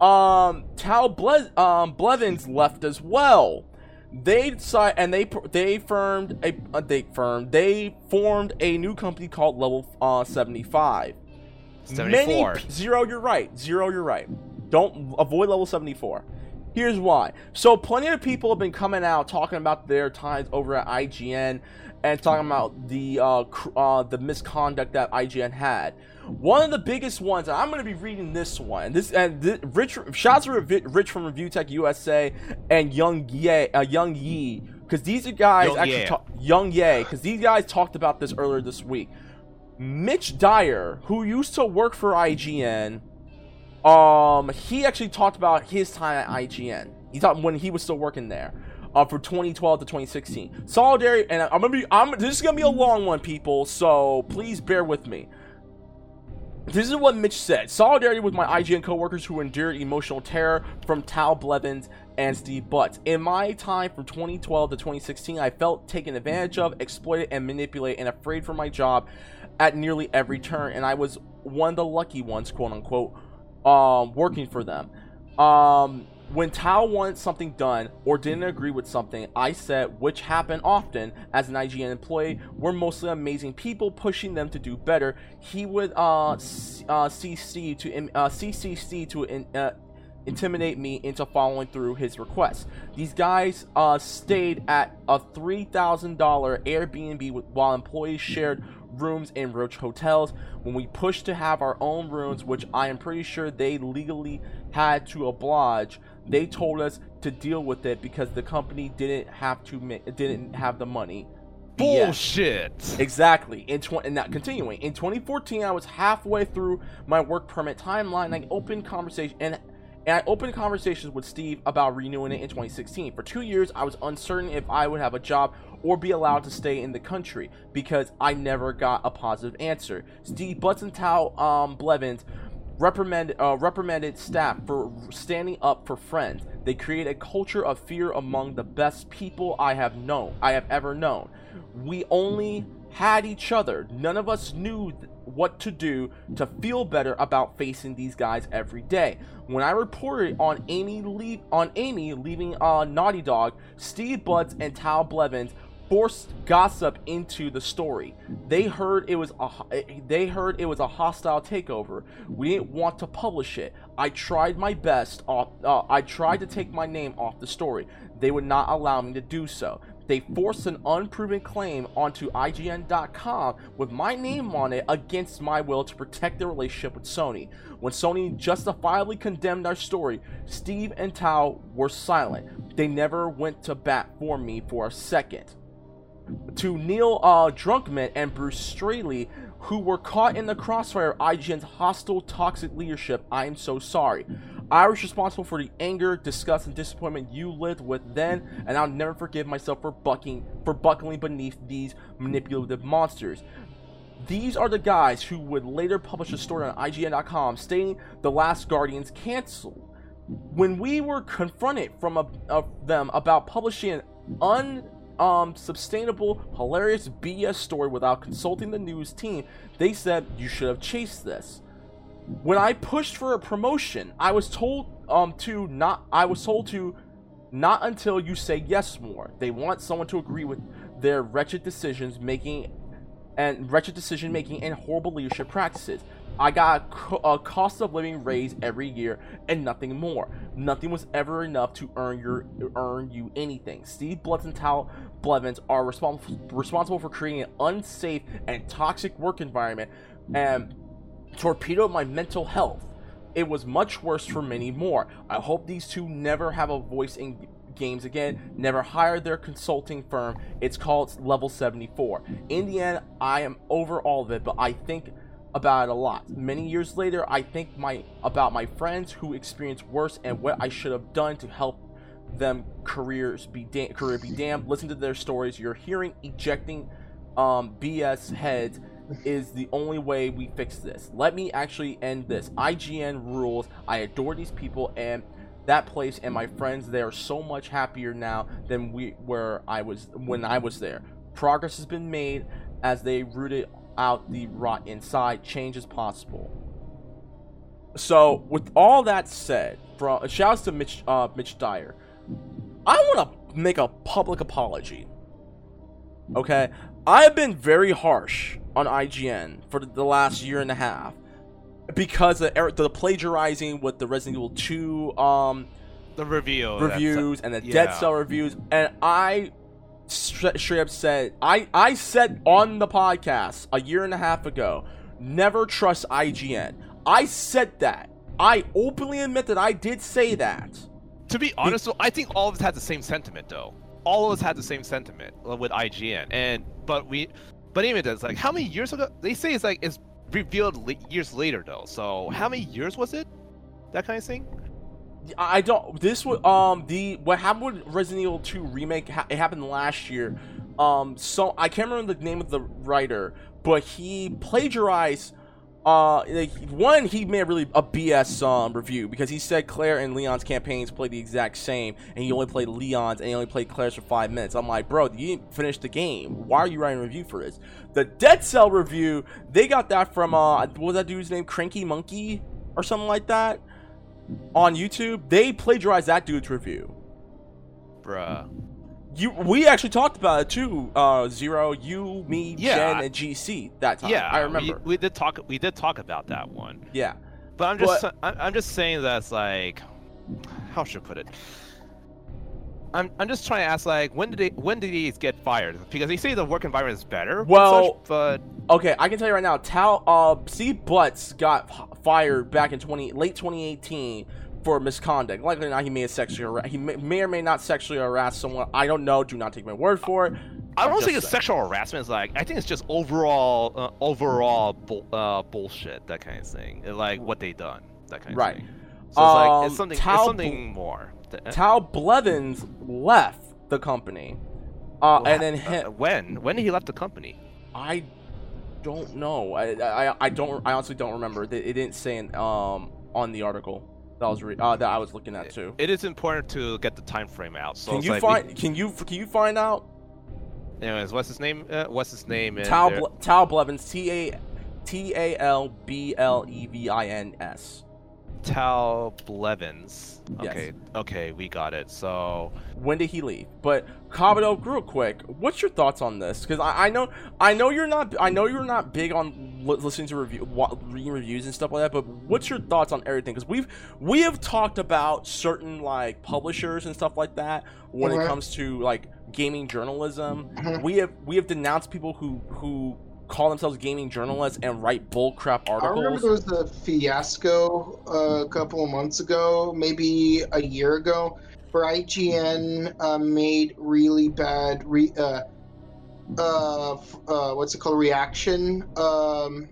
um, Tal Ble- um, Blevins left as well. They decided, and they they formed a uh, they firmed they formed a new company called Level uh, 75. 74. Many zero, you're right. Zero, you're right. Don't avoid level 74. Here's why. So plenty of people have been coming out talking about their times over at IGN and talking about the uh, cr- uh the misconduct that IGN had. One of the biggest ones, and I'm going to be reading this one. This and this, Rich, shouts to Rich from Review Tech USA and Young Ye, uh, Young Yi, because these are guys Young actually Ye. talk, Young Ye, because these guys talked about this earlier this week. Mitch Dyer, who used to work for IGN, um, he actually talked about his time at IGN. He thought when he was still working there, uh, for 2012 to 2016. Solidarity, and I'm gonna be, I'm this is gonna be a long one, people. So please bear with me. This is what Mitch said. Solidarity with my IGN coworkers who endured emotional terror from Tal Blevins and Steve Butts. In my time from 2012 to 2016, I felt taken advantage of, exploited, and manipulated, and afraid for my job at nearly every turn. And I was one of the lucky ones, quote unquote, um, working for them. Um, when Tal wanted something done or didn't agree with something, I said, which happened often as an IGN employee, we're mostly amazing people pushing them to do better. He would uh, uh CC to uh, CCC to in, uh, intimidate me into following through his requests. These guys uh, stayed at a three thousand dollar Airbnb with, while employees shared rooms in Roach hotels. When we pushed to have our own rooms, which I am pretty sure they legally had to oblige, they told us to deal with it because the company didn't have to didn't have the money. Bullshit. Exactly. In tw- and now continuing in 2014, I was halfway through my work permit timeline. I opened conversation and and I opened conversations with Steve about renewing it in 2016. For two years, I was uncertain if I would have a job or be allowed to stay in the country because I never got a positive answer. Steve Tal um, Blevins reprimanded uh, reprimanded staff for standing up for friends. They create a culture of fear among the best people I have known, I have ever known. We only had each other. None of us knew what to do to feel better about facing these guys every day. When I reported on Amy leave on Amy leaving uh, Naughty Dog, Steve Butts and Tal Blevins forced gossip into the story. They heard it was a they heard it was a hostile takeover. We didn't want to publish it. I tried my best off uh, I tried to take my name off the story. They would not allow me to do so. they forced an unproven claim onto IGN.com with my name on it against my will to protect their relationship with Sony. When Sony justifiably condemned our story, Steve and Tal were silent. They never went to bat for me for a second. To Neil uh, Druckmann and Bruce Straley, who were caught in the crossfire of IGN's hostile, toxic leadership, I am so sorry. I was responsible for the anger, disgust, and disappointment you lived with then, and I'll never forgive myself for bucking for buckling beneath these manipulative monsters. These are the guys who would later publish a story on IGN.com stating The Last Guardians canceled. When we were confronted from a, of them about publishing an un um sustainable hilarious BS story without consulting the news team, they said you should have chased this. When I pushed for a promotion, I was told um to not I was told to not until you say yes more. They want someone to agree with their wretched decisions making and wretched decision making and horrible leadership practices. I got a, cost of living raise every year and nothing more. Nothing was ever enough to earn your earn you anything. Steve Bloods and Tal Blevins are responsible for creating an unsafe and toxic work environment and torpedoed my mental health. It was much worse for many more. I hope these two never have a voice in games again. Never hire their consulting firm. It's called Level 74. In the end, I am over all of it, but I think about it a lot. Many years later, I think my about my friends who experienced worse and what I should have done to help them careers be da- career be damned. Listen to their stories. You're hearing ejecting um, BS heads is the only way we fix this. Let me actually end this. IGN rules. I adore these people and that place and my friends. They are so much happier now than we where I was when I was there. Progress has been made as they rooted out the rot inside. Change is possible. So, with all that said, from shouts to Mitch uh, Mitch Dyer, I want to make a public apology. Okay, I have been very harsh on IGN for the last year and a half because of er- the plagiarizing with the Resident Evil 2 um The review. reviews and the yeah. Dead Cell reviews, and I stra- straight up said I I said on the podcast a year and a half ago, never trust IGN. I said that. I openly admit that I did say that. To be honest, I think all of us had the same sentiment, though. All of us had the same sentiment uh, with IGN, and but we, but even it's like how many years ago? They say it's like it's revealed years later, though. So how many years was it? That kind of thing. I don't. This was um the what happened with Resident Evil 2 remake. It happened last year. Um, so I can't remember the name of the writer, but he plagiarized. Uh, like, one he made really a BS um review because he said Claire and Leon's campaigns play the exact same, and he only played Leon's and he only played Claire's for five minutes. I'm like, bro, you didn't finish the game. Why are you writing a review for this? The Dead Cell review, they got that from uh, what was that dude's name? Cranky Monkey or something like that on YouTube, they plagiarized that dude's review. Bruh. You, we actually talked about it too. Uh, Zero, you, me, Yeah, Jen, and GC that time. Yeah, I remember. We, we did talk. We did talk about that one. yeah, But I'm just. I'm, I'm just saying that's like, how should I put it? I'm, I'm just trying to ask like when did they when did these get fired? Because they say the work environment is better. Well- such, but Okay, I can tell you right now. Tal, uh, Steve Butts got fired back in twenty late 2018 for misconduct. Likely not, he may have sexually harassed. He may, may or may not sexually harass someone. I don't know. Do not take my word for it. I don't think it's sexual harassment. Like I think it's just overall uh, overall bull, uh, bullshit. That kind of thing. Like what they done. That kind of Right. thing. So it's like Um, it's something. Tal it's something more. Th- Tal Blevins left the company, uh, and then uh, him. when when did he left the company? I don't know. I, I I don't. I honestly don't remember. It, didn't say in, um on the article that I was re- uh, that I was looking at too. It is important to get the time frame out. So Can you like we- find? Can you can you find out? anyways, what's his name? Uh, what's his name? Tal? Ble- Tal Blevins. T a T a l b l e v i n s. Tal Blevins. Yes. Okay, okay, we got it. So When did he leave? But Kabuto, real quick, what's your thoughts on this? Because I, I know I know you're not I know you're not big on li- listening to review, wa- reading reviews and stuff like that. But what's your thoughts on everything? Because we've we have talked about certain like publishers and stuff like that when it Mhm. comes to like gaming journalism. Mhm. We have we have denounced people who who call themselves gaming journalists and write bullcrap articles. I remember there was a fiasco uh, a couple of months ago, maybe a year ago, where IGN uh, made really bad re- uh, uh, f- uh, what's it called reaction um,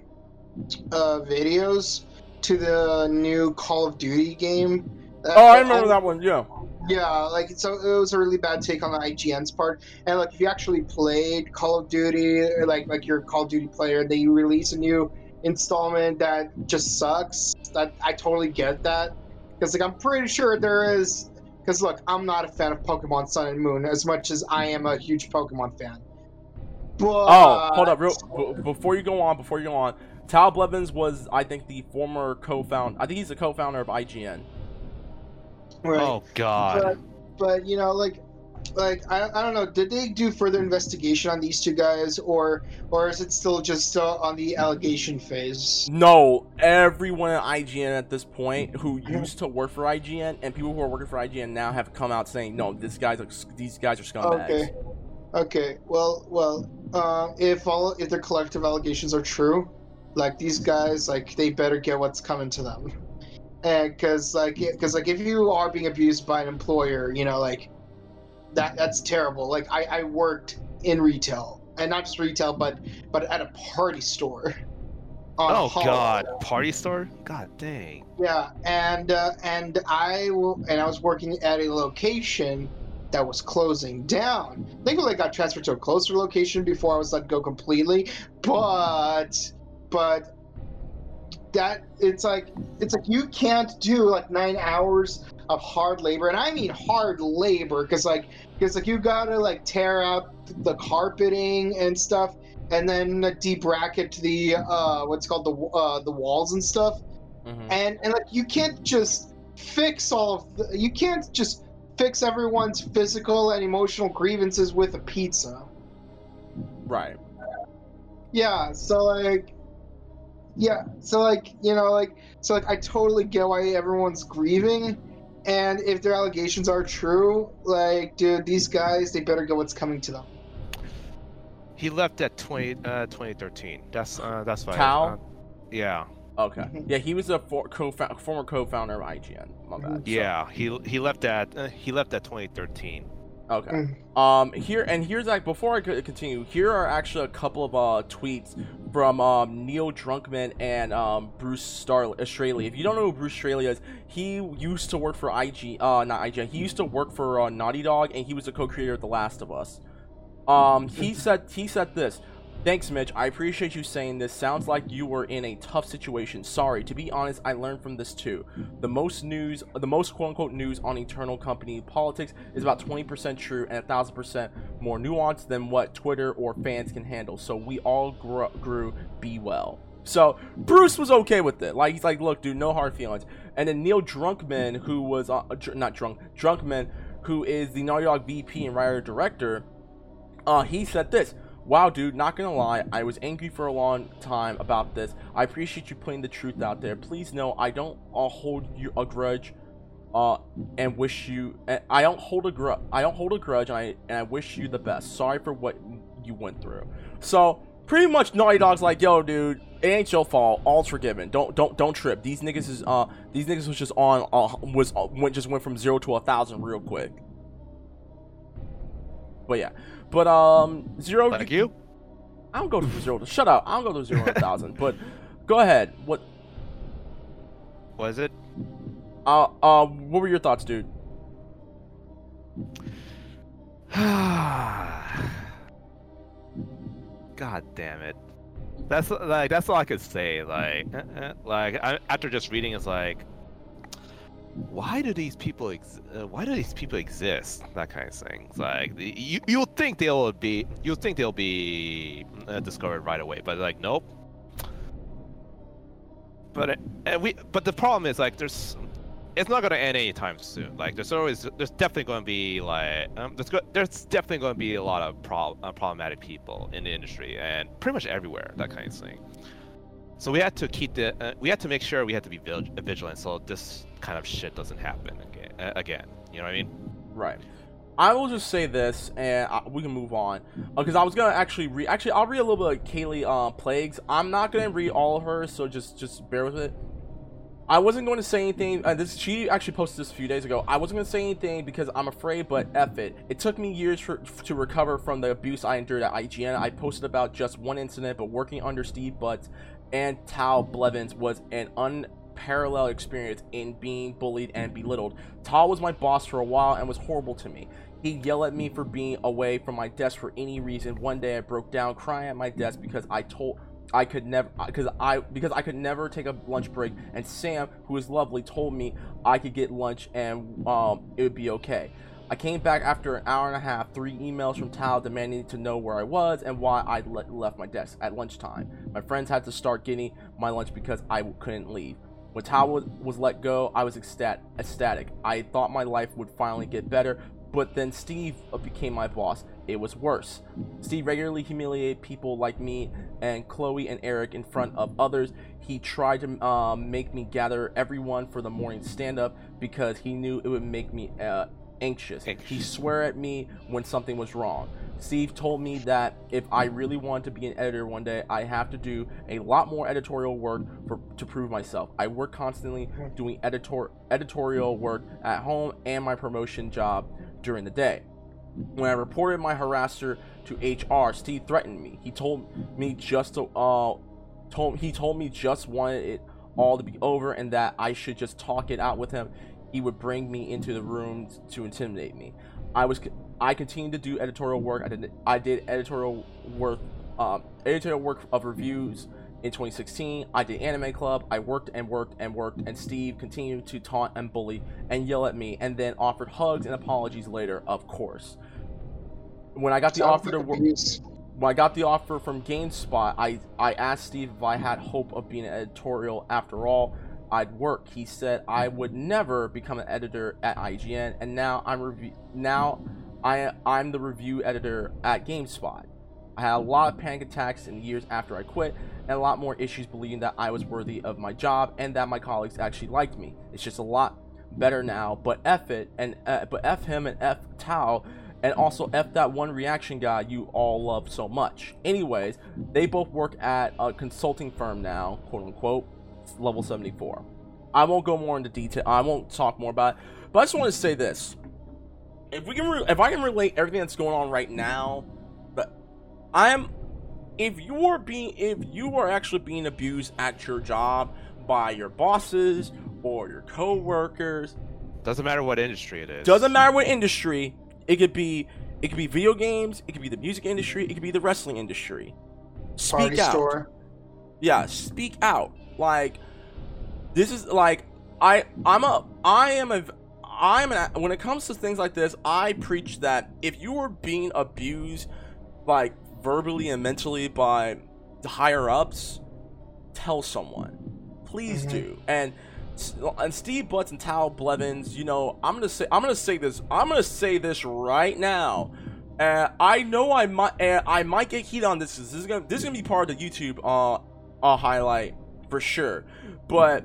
uh, videos to the new Call of Duty game. Uh, Oh, I remember that one. Yeah. Yeah, like so it was a really bad take on the IGN's part. And like if you actually played Call of Duty, or like like you're a Call of Duty player, they release a new installment that just sucks. That I totally get that because like I'm pretty sure there is. Because look, I'm not a fan of Pokemon Sun and Moon as much as I am a huge Pokemon fan. But Oh, hold up, real b- before you go on. Before you go on, Tal Blevins was, I think, the former co-founder. I think he's the co-founder of IGN. Right. Oh God. but, but you know like like I, I don't know did they do further investigation on these two guys or or is it still just uh, on the allegation phase? No, everyone at IGN at this point who used to work for IGN and people who are working for IGN now have come out saying, "No, this guy's are, these guys are scumbags." okay. Okay well well uh, if all if their collective allegations are true like these guys like they better get what's coming to them. And because like because like if you are being abused by an employer you know like that that's terrible like i i worked in retail and not just retail but but at a party store on Oh Hall. God. Party store. God dang. Yeah, and uh, and I will, and I was working at a location that was closing down. Thankfully, I got transferred to a closer location before I was let go completely. But but that it's like it's like you can't do like nine hours of hard labor, and I mean hard labor, because like because like you gotta like tear out the carpeting and stuff, and then debracket the uh what's called the uh the walls and stuff Mhm. and and like you can't just fix all of the, you can't just fix everyone's physical and emotional grievances with a pizza Right. yeah so like yeah so like you know like so like i totally get why everyone's grieving and if their allegations are true like dude these guys they better get what's coming to them He left at 20, uh, 2013. That's uh, that's fine. Cal? Uh, yeah. Okay. Mhm. Yeah, he was a for, co former co-founder of IGN. My bad. So- Yeah. He he left at uh, he left at 2013. Okay. Mm. Um. Here and here's like before I could continue. Here are actually a couple of uh tweets from um Neil Druckmann and um Bruce Straley. If you don't know who Bruce Straley is, he used to work for IG. Uh, not IG. He used to work for uh, Naughty Dog, and he was the co-creator of The Last of Us. Um. He (laughs) said he said this. Thanks, Mitch. I appreciate you saying this. Sounds like you were in a tough situation. Sorry. To be honest, I learned from this too. The most news, the most quote unquote news on internal company politics is about 20% true and 1000% more nuanced than what Twitter or fans can handle. So we all grew, grew be well. So Bruce was okay with it. Like he's like, look, dude, no hard feelings. And then Neil Druckmann, who was uh, dr- not drunk, Druckmann, who is the Naughty Dog VP and writer director, uh, he said this. Wow, dude, not gonna lie, I was angry for a long time about this. I appreciate you putting the truth out there. Please know I don't uh, hold you a grudge, uh, and wish you. and I don't hold a grudge. I don't hold a grudge, and I and I wish you the best. Sorry for what you went through. So pretty much, Naughty Dog's like, yo, dude, it ain't your fault. All's forgiven. Don't don't don't trip. These niggas is uh these niggas was just on uh, was uh, went just went from zero to a thousand real quick. But yeah, but um zero. Like you? I don't go to zero. To, shut up. I don't go to zero to thousand. But go ahead. What? Was it? Uh, uh, what were your thoughts, dude? (sighs) God damn it. That's like that's all I could say. Like, (laughs) like I, after just reading, it's like, why do these people? Ex- uh, why do these people exist? That kind of thing. Like you you'll think they'll be you'll think they'll be uh, discovered right away, but like nope. But it, and we but the problem is like there's it's not to end anytime soon. Like there's always there's definitely to be like um, there's go, there's definitely to be a lot of prob- uh, problematic people in the industry and pretty much everywhere that kind of thing. So we had to keep the uh, we had to make sure we had to be vig- vigilant so this kind of shit doesn't happen again. Uh, again, you know what I mean? Right. I will just say this, and I, we can move on, because I was gonna actually read. Actually, I'll read a little bit of Kallie uh, Plagge. I'm not gonna read all of her, so just just bear with it. I wasn't going to say anything. Uh, this she actually posted this a few days ago. I wasn't going to say anything because I'm afraid, but F it. It took me years for, to recover from the abuse I endured at IGN. I posted about just one incident, but working under Steve Butts and Tal Blevins was an unparalleled experience in being bullied and belittled. Tal was my boss for a while and was horrible to me. He'd yell at me for being away from my desk for any reason. One day I broke down crying at my desk because I told I could never because I because I could never take a lunch break and Sam who is lovely told me I could get lunch and um it would be okay. I came back after an hour and a half, three emails from Tal demanding to know where I was and why I le- left my desk at lunchtime. My friends had to start getting my lunch because I couldn't leave. When Tal was, let go, I was ecstat- ecstatic. I thought my life would finally get better, but then Steve became my boss. It was worse. Steve regularly humiliated people like me and Chloe and Eric in front of others. He tried to um, make me gather everyone for the morning stand up because he knew it would make me uh, anxious. Anxious. He swore at me when something was wrong. Steve told me that if I really want to be an editor one day, I have to do a lot more editorial work for, to prove myself. I work constantly doing editor, editorial work at home and my promotion job during the day. When I reported my harasser to HR, Steve threatened me. He told me just to uh told he told me just wanted it all to be over and that I should just talk it out with him. He would bring me into the room to intimidate me. I was I continued to do editorial work. I did I did editorial work um, editorial work of reviews in 2016. I did Anime Club. I worked and worked and worked, and Steve continued to taunt and bully and yell at me, and then offered hugs and apologies later. Of course, when I got the Sounds offer to work when I got the offer from GameSpot, I, I asked Steve if I had hope of being an editorial after all. I'd work. He said I would never become an editor at IGN, and now I'm rev- now I I'm the review editor at GameSpot. I had a lot of panic attacks in the years after I quit, and a lot more issues believing that I was worthy of my job and that my colleagues actually liked me. It's just a lot better now. But f it, and uh, but f him and f Tal, and also f that one reaction guy you all love so much. Anyways, they both work at a consulting firm now, quote unquote, level 74. I won't go more into detail. I won't talk more about it. But I just want to say this: if we can, re- if I can relate everything that's going on right now, but I'm, if you are being, if you are actually being abused at your job by your bosses or your coworkers, Doesn't matter what industry it is. doesn't matter what industry. It could be, it could be video games. It could be the music industry. It could be the wrestling industry. Speak Party out store. yeah speak out like this is like i i'm a i am a i'm an when it comes to things like this i preach that if you are being abused like verbally and mentally by the higher ups tell someone please Mhm. do and and Steve Butts and Tal Blevins, you know, I'm gonna say I'm gonna say this I'm gonna say this right now. Uh, I know I might uh, I might get heat on this. This is gonna this is gonna be part of the YouTube uh, uh highlight for sure. But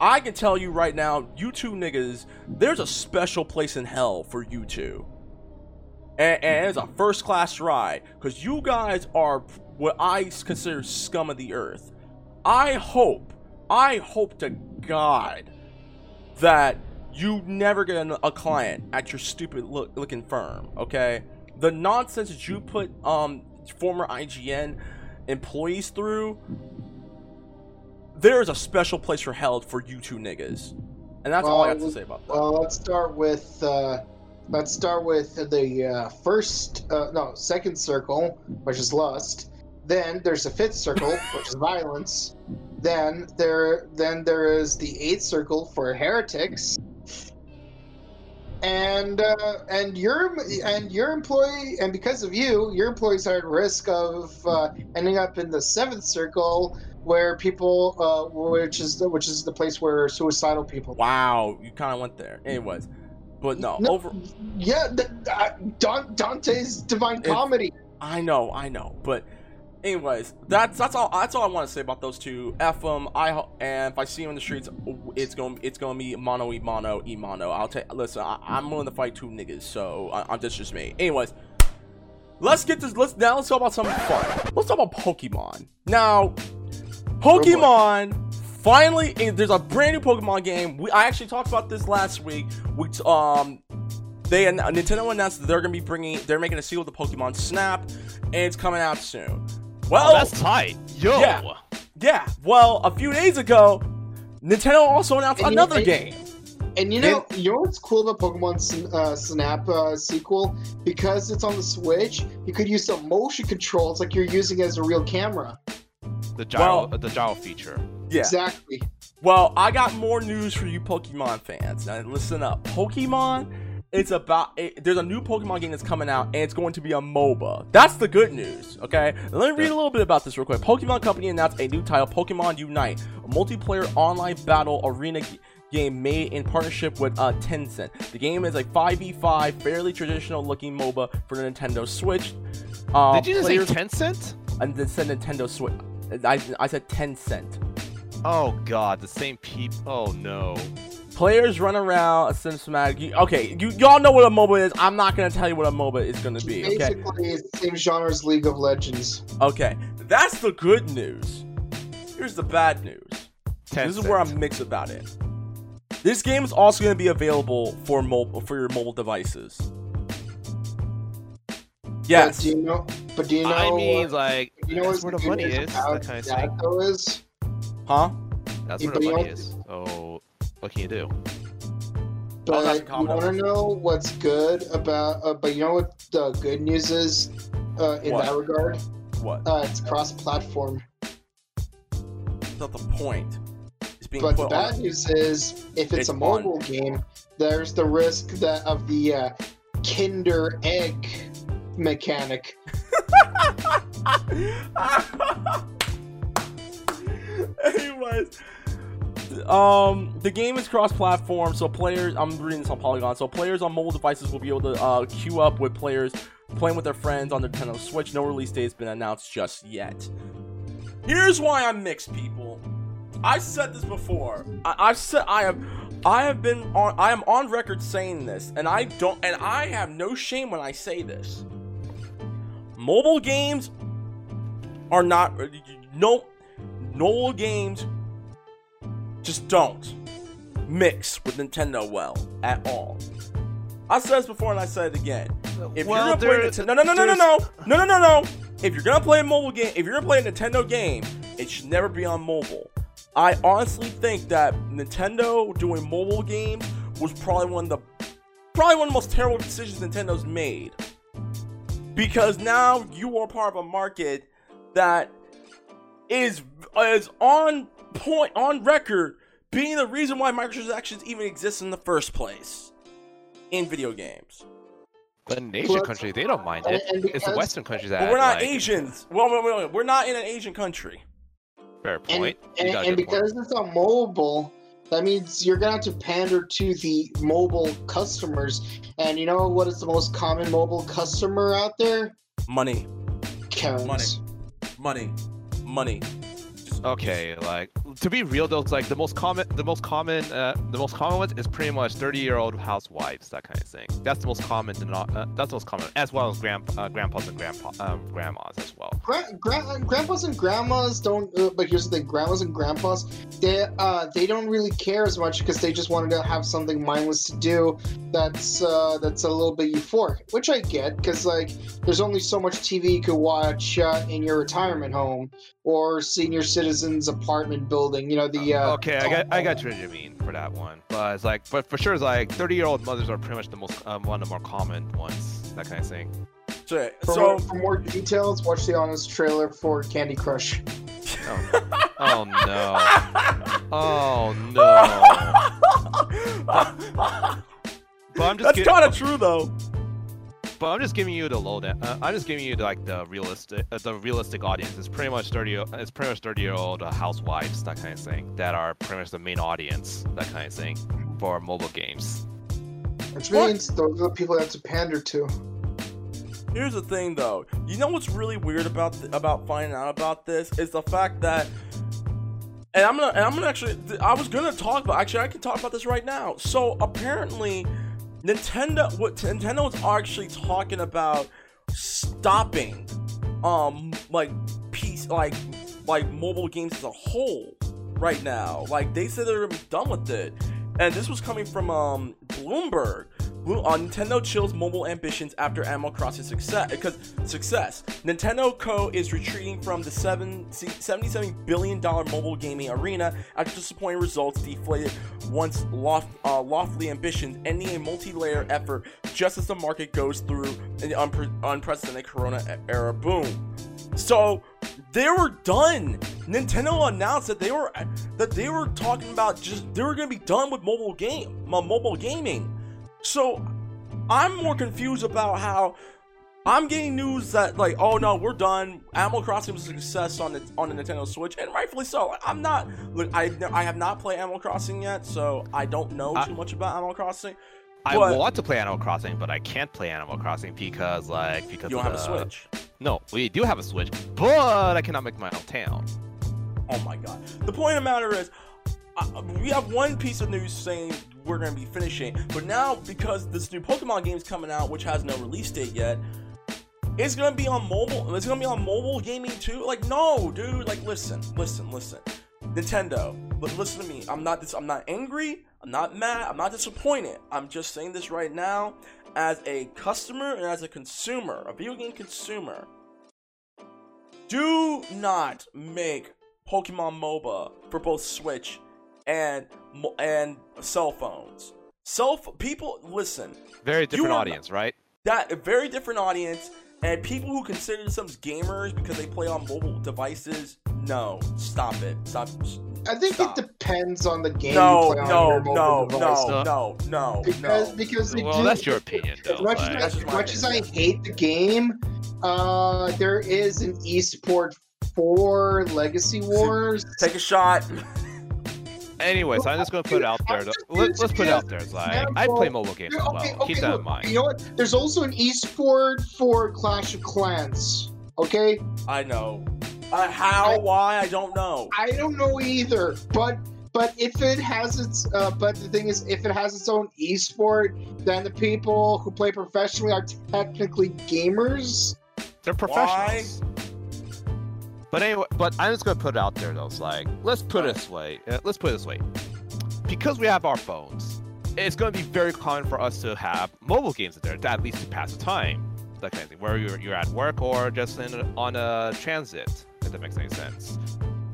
I can tell you right now, you two niggas, there's a special place in hell for you two. And, and it's a first class ride because you guys are what I consider scum of the earth. I hope, I hope to God that you never get a client at your stupid look, looking firm. Okay, the nonsense that you put um former IGN employees through. There is a special place for hell for you two niggas, and that's all I got to say about that. Well, let's start with uh, let's start with the uh, first uh, no second circle, which is lust. Then there's the fifth circle, (laughs) which is violence. Then there then there is the eighth circle for heretics. And uh, and your and your employee and because of you, your employees are at risk of uh, ending up in the seventh circle, where people, uh, which is the, which is the place where suicidal people Wow, you kind of went there. Anyways, but no, No. over. Yeah, th- uh, Dante's Divine It's- Comedy. I know, I know, but anyways, that's that's all that's all I want to say about those two. F them. I and if I see them in the streets, it's going it's going to be mono e mono e mono. I'll take. Listen, I, I'm willing to fight two niggas, so I, I'm that's just me. Anyways, let's get this. Let's now let's talk about something fun. Let's talk about Pokemon. Now, Pokemon finally eh, there's a brand new Pokemon game. We I actually talked about this last week. We um they Nintendo announced that they're gonna be bringing they're making a sequel to Pokemon Snap, and it's coming out soon. Well, Oh, that's tight. Yo. Yeah. yeah. Well, a few days ago, Nintendo also announced And you- another and- game. And you know, you know what's cool about Pokemon uh, Snap uh, sequel? Because it's on the Switch, you could use some motion controls like you're using as a real camera. The gyro, Well- the gyro feature. Yeah. Exactly. Well, I got more news for you Pokemon fans. Now listen up. Pokemon it's about it, there's a new Pokemon game that's coming out and it's going to be a MOBA. That's the good news, okay? Let me read a little bit about this real quick. Pokemon Company announced a new title, Pokemon Unite, a multiplayer online battle arena g- game made in partnership with uh, Tencent. The game is a 5v5, fairly traditional looking MOBA for the Nintendo Switch. Uh, Did you just players- say Tencent? and then said Nintendo Switch. I, I said Tencent. Oh god, the same people. Oh no. Players run around a cinematic. You, okay, you y'all know what a MOBA is. I'm not gonna tell you what a MOBA is gonna be. Okay, Basically, it's the same genre as League of Legends. okay. That's the good news. Here's the bad news. Tencent. This is where I'm mixed about it. This game is also gonna be available for mobile for your mobile devices. But do you know? But do you know? I mean, uh, like, do you know that's what where the money is. about That kind of thing. is? Huh? That's Yeah, where but the you money is. So, what can you do? But that's you want to know what's good about? Uh, but you know what the good news is uh, in What? that regard? What? Uh, it's cross-platform. That's not the point. It's being But the bad on. news is, if it's, It's a on. mobile game, there's the risk that of the uh, Kinder Egg mechanic. (laughs) Anyways, um, the game is cross-platform, so players. I'm reading this on Polygon. So players on mobile devices will be able to uh, queue up with players playing with their friends on the Nintendo Switch. No release date has been announced just yet. Here's why I'm mixed, people. I said this before. I, I've said I have. I have been on. I am on record saying this, and I don't. And I have no shame when I say this. Mobile games are not. No, mobile games just don't mix with Nintendo well at all. I said this before and I said it again. If Well, you're gonna play Nintendo, no, no, no, no, no, no, no, no, no. If you're gonna play a mobile game, if you're gonna play a Nintendo game, it should never be on mobile. I honestly think that Nintendo doing mobile games was probably one of the probably one of the most terrible decisions Nintendo's made. Because now you are part of a market that is is on point on record being the reason why microtransactions even exist in the first place in video games. But in Asian Plus- countries, they don't mind it. and it's the Western countries that. But we're not like, Asians. Well, wait, wait, wait, we're not in an Asian country. Fair point. You and, and good point. because it's on mobile, that means you're gonna have to pander to the mobile customers. And you know what is the most common mobile customer out there? Money, Karens. Money. money, money. Okay, like to be real though, it's like the most common, the most common, uh, the most common one is pretty much thirty-year-old housewives, that kind of thing. That's the most common. deno- Uh, that's the most common, as well as grand, uh, grandpas and grandpa, um, grandmas as well. Gra- gra- grandpas and grandmas don't. Uh, but here's the thing: grandmas and grandpas, they uh, they don't really care as much because they just wanted to have something mindless to do. That's uh, that's a little bit euphoric, which I get because like there's only so much TV you could watch in your retirement home or senior citizens apartment building. You know the. Uh, okay, I got, I got what you mean for that one, but it's like, but for sure, it's like thirty-year-old mothers are pretty much the most, um, one of the more common ones, that kind of thing. So, For, so more, for more details, watch the honest trailer for Candy Crush. Oh, oh no, (laughs) oh no. (laughs) But I'm just That's kind of true though. But I'm just giving you the low. Uh, I'm just giving you the, like the realistic, uh, the realistic audience. It's pretty much thirty. It's pretty much thirty-year-old uh, housewives, that kind of thing, that are pretty much the main audience, that kind of thing, for mobile games. Which What? means those are the people you have to pander to. here's the thing though. You know what's really weird about th- about finding out about this is the fact that and I'm gonna and I'm gonna actually I was gonna talk about actually I can talk about this right now. So apparently Nintendo what Nintendo was actually talking about stopping um like piece like like mobile games as a whole right now. Like they said they're done with it. And this was coming from um Bloomberg. Uh, Nintendo chills mobile ambitions after Animal Crossing success. Because success, Nintendo Co is retreating from the seven, 77 billion dollar mobile gaming arena after disappointing results deflated once loft, uh, lofty ambitions, ending a multi-layer effort just as the market goes through an unpre- unprecedented Corona era boom. So they were done. Nintendo announced that they were that they were talking about just they were gonna be done with mobile game, mobile gaming. So I'm more confused about how I'm getting news that like, oh no, we're done. Animal Crossing was a success on the on the Nintendo Switch, and rightfully so. I'm not. Look, I I have not played Animal Crossing yet, so I don't know I- too much about Animal Crossing. I But- want to play Animal Crossing, but I can't play Animal Crossing because, like, because You don't have a Switch. No, we do have a Switch, but I cannot make my own town. Oh my god. The point of the matter is, uh, we have one piece of news saying we're going to be finishing, but now because this new Pokemon game is coming out, which has no release date yet, it's to be on mobile. It's to be on mobile gaming too. Like, no, dude. Like, listen, listen, listen. Nintendo, but listen to me. I'm not this. I'm not angry. I'm not mad. I'm not disappointed. I'm just saying this right now, as a customer and as a consumer, a video game consumer. Do not make Pokemon MOBA for both Switch and and cell phones. Cell ph- people listen. Very different are- audience, right? That a very different audience and people who consider themselves gamers because they play on mobile devices. No, stop it. Stop. I think Stop. it depends on the game No, you play on no, your no, mobile device. no, no, no, Because no. because Well, do, that's your opinion, though. as much like- as, I, as my much as I hate the game, uh, there is an esport for Legacy Wars. Take a shot. Anyways, I'm just gonna put it out there. I'm Let, let's put it out there. It's like I play mobile games as well. Okay, okay, Keep that in mind. You know what? There's also an esport for Clash of Clans. Okay, I know. Uh, how? I- why? I don't know. I don't know either, but but if it has its uh, but the thing is, if it has its own esport, then the people who play professionally are technically gamers. They're professionals. But anyway, but I'm just gonna put it out there though. It's like let's put it this way. Let's put it this way. Because we have our phones, it's gonna be very common for us to have mobile games in there, to at least to pass the time, that kind of thing. Where you're, you're at work or just in on a transit, if that makes any sense.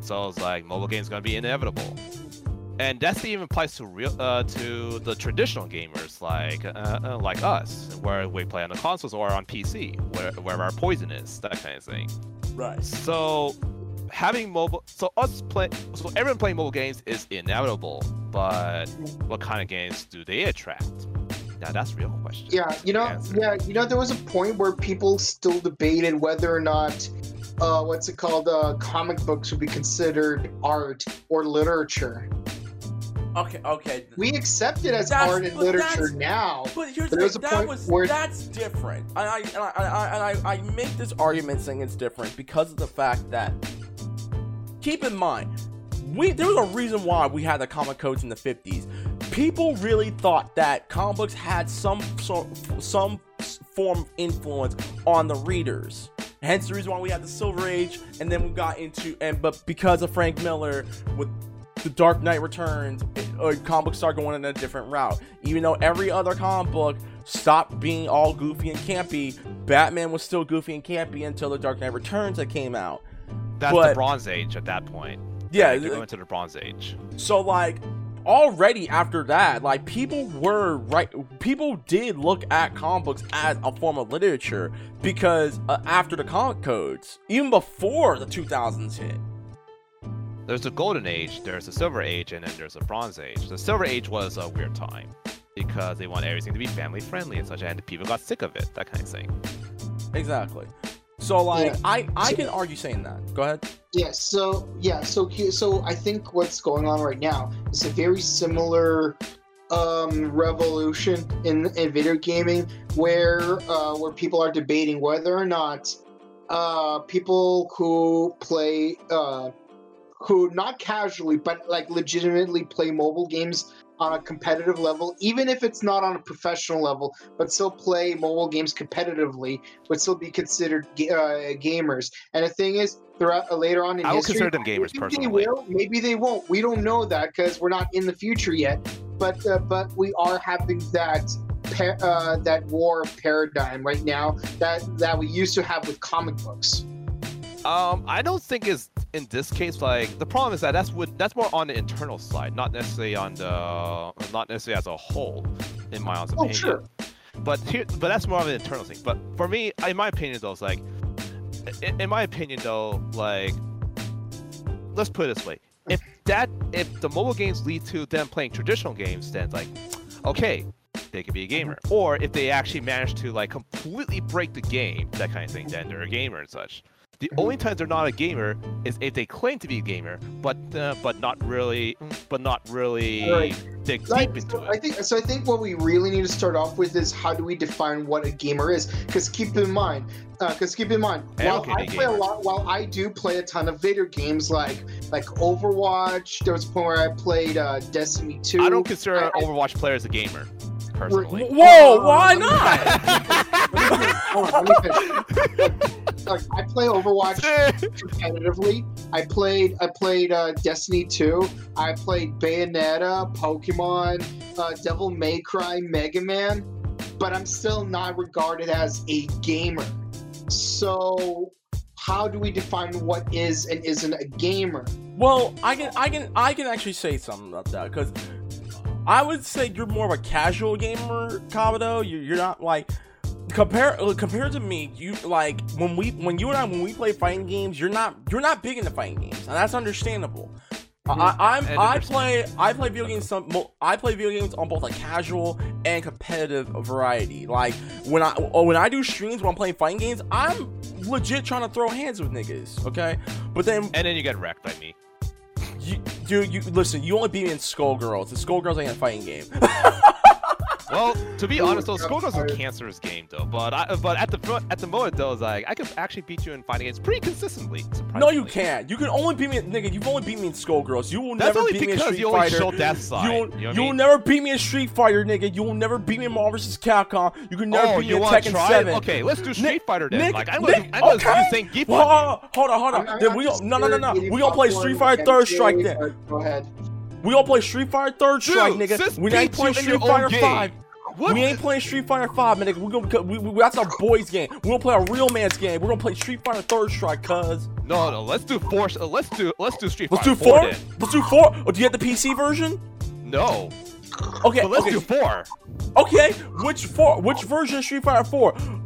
So it's like mobile games gonna be inevitable. And that even applies to real uh, to the traditional gamers like uh, uh, like us, where we play on the consoles or on PC, where where our poison is, that kind of thing. Right. So having mobile, so us play, so everyone playing mobile games is inevitable. But what kind of games do they attract? Now that's a real question. Yeah, you know, yeah, you know, there was a point where people still debated whether or not, uh, what's it called, uh, comic books would be considered art or literature. Okay. Okay. We accept it as That's- art and literature now. But here's But the thing, that point was where- that's different. And I and I, and I I I make this argument saying it's different because of the fact that keep in mind we there was a reason why we had the comic codes in the 50s. People really thought that comic books had some sort some form of influence on the readers. Hence the reason why we had the Silver Age, and then we got into and but because of Frank Miller with the Dark Knight Returns, it- uh, comic books start going in a different route. Even though every other comic book stopped being all goofy and campy, Batman was still goofy and campy until the Dark Knight Returns that came out. That's but- the Bronze Age at that point. Yeah, Like, you're going to the Bronze Age. So like already after that, like people were right people did look at comic books as a form of literature because uh, after the comic codes, even before the 2000s hit. There's a Golden Age, there's a Silver Age, and then there's a Bronze Age. The Silver Age was a weird time because they want everything to be family friendly and such, and people got sick of it, that kind of thing. Exactly. So like Yeah. I I So- can argue saying that. Go ahead. Yeah, so yeah, so so I think what's going on right now is a very similar um, revolution in, in video gaming where uh, where people are debating whether or not uh, people who play uh, who not casually but like legitimately play mobile games on a competitive level, even if it's not on a professional level, but still play mobile games competitively, would still be considered uh, gamers. And the thing is, throughout uh, later on in I history, consider them gamers maybe personally. They will, maybe they won't. We don't know that because we're not in the future yet. But uh, but we are having that. pa- Uh, that war paradigm right now that that we used to have with comic books. Um, I don't think it's in this case like the problem is that that's what that's more on the internal side, not necessarily on the not necessarily as a whole, in my honest Oh, opinion. sure. But here, but that's more of an internal thing. But for me, in my opinion, though, it's like, in, in my opinion, though, like, let's put it this way: if that if the mobile games lead to them playing traditional games, then like, okay, they could be a mm-hmm. gamer. Or if they actually manage to like completely break the game, that kind of thing, then they're a gamer and such. The only times they're not a gamer is if they claim to be a gamer, but uh, but not really, but not really Right. dig Like, deep into so I think so. I think what we really need to start off with is how do we define what a gamer is? Because keep in mind, because keep in mind, I while I play a lot, while I do play a ton of video games like like Overwatch. There was a point where I played uh, Destiny Two. I don't consider an I- Overwatch player as a gamer, personally. Whoa, Uh, why not? Let me finish. Hold on, let me finish. Like, I play Overwatch (laughs) competitively. I played I played uh, Destiny 2. I played Bayonetta, Pokemon, uh, Devil May Cry, Mega Man, but I'm still not regarded as a gamer. So how do we define what is and isn't a gamer? Well, I can, I can, I can actually say something about that because I would say you're more of a casual gamer, Kabuto. You, you're not like compare uh, compared to me. You like when we, when you and I, when we play fighting games, you're not, you're not big into fighting games, and that's understandable. I, I'm, And I play, I play video games. Some, I play video games on both a casual and competitive variety. Like when I, oh, when I do streams when I'm playing fighting games, I'm legit trying to throw hands with niggas. Okay, but then and then you get wrecked by me. you, dude, you listen. You only beat me in Skullgirls. The Skullgirls ain't a fighting game. (laughs) Well, to be Ooh, honest, though, shots Skullgirls is a cancerous game, though. But I, but at the front, at the moment, though, it's like I could actually beat you in fighting games pretty consistently. no, you can't. You can only beat me, nigga. You've only beat me in Skullgirls. You will That's never only beat me in because Street you Fighter. show that side. You You will, know what you will never beat me in Street Fighter, nigga. You will never beat me in Marvel vs. Capcom. You can never oh, beat me in want to Tekken try? 7. Okay, let's do Street Nick- Fighter then. Nick- like I'm gonna, Nick, I'm gonna okay. use Zangief Hold on on, hold on, hold on. I'm- Then we don't, no, no, no, no. eating We gonna play Street Fighter Third Strike then. Go ahead. We gonna play Street Fighter Third Dude, Strike, nigga. We ain't playing you in your Street Fighter 5. What? We ain't playing Street Fighter 5, man. Nigga. We gonna, we, we, that's our boys' game. We gonna play a real man's game. We're gonna play Street Fighter Third Strike, cuz. No, no, let's do four. Uh, let's do let's do Street Let's do Fighter four. Let's do four. Oh, do you have the PC version? No, Okay, but let's okay, do four. okay. Which four? Which version of Street Fighter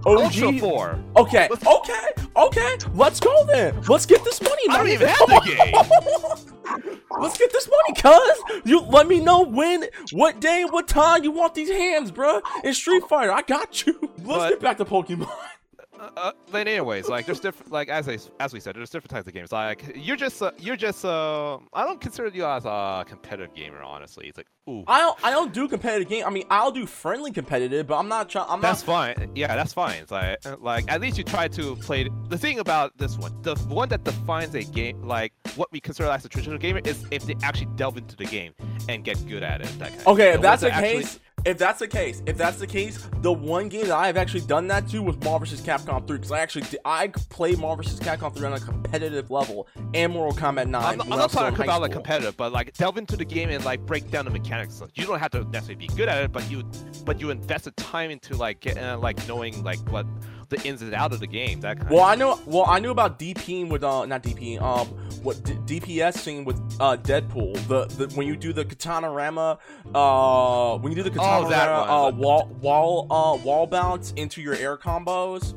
4? Ultra four. Okay, okay, okay. Let's go then. Let's get this money, I don't even have the game. (laughs) Let's get this money, cuz. You let me know when, what day, what time you want these hands, bruh. In Street Fighter, I got you. Let's But- get back to Pokemon. (laughs) Uh, then anyways, like there's different, like as I, as we said, there's different types of games. Like you're just, uh, you're just, uh, I don't consider you as a competitive gamer, honestly. It's like, ooh, I don't, I don't do competitive game. I mean, I'll do friendly competitive, but I'm not trying. I'm that's not. fine. Yeah, that's fine. It's like, uh, like at least you try to play. The thing about this one, the one that defines a game, like what we consider as a traditional gamer, is if they actually delve into the game and get good at it. That kind Okay, if that's the case, if that's the case, if that's the case, the one game that I have actually done that to was Marvel vs. Capcom 3 because I actually did, I played Marvel vs. Capcom 3 on a competitive level and Mortal Kombat 9. I'm I'm not talking about like competitive, but like delve into the game and like break down the mechanics. Like, you don't have to necessarily be good at it, but you but you invest the time into like get, uh, like knowing like what the ins and out of the game. That kind Well, of I know. Well, I knew about DPing with uh, not DPing. Um, what D- DPSing with uh Deadpool. The, the when you do the katana rama, uh, when you do the katana Oh, that rama, uh, wall wall uh wall bounce into your air combos.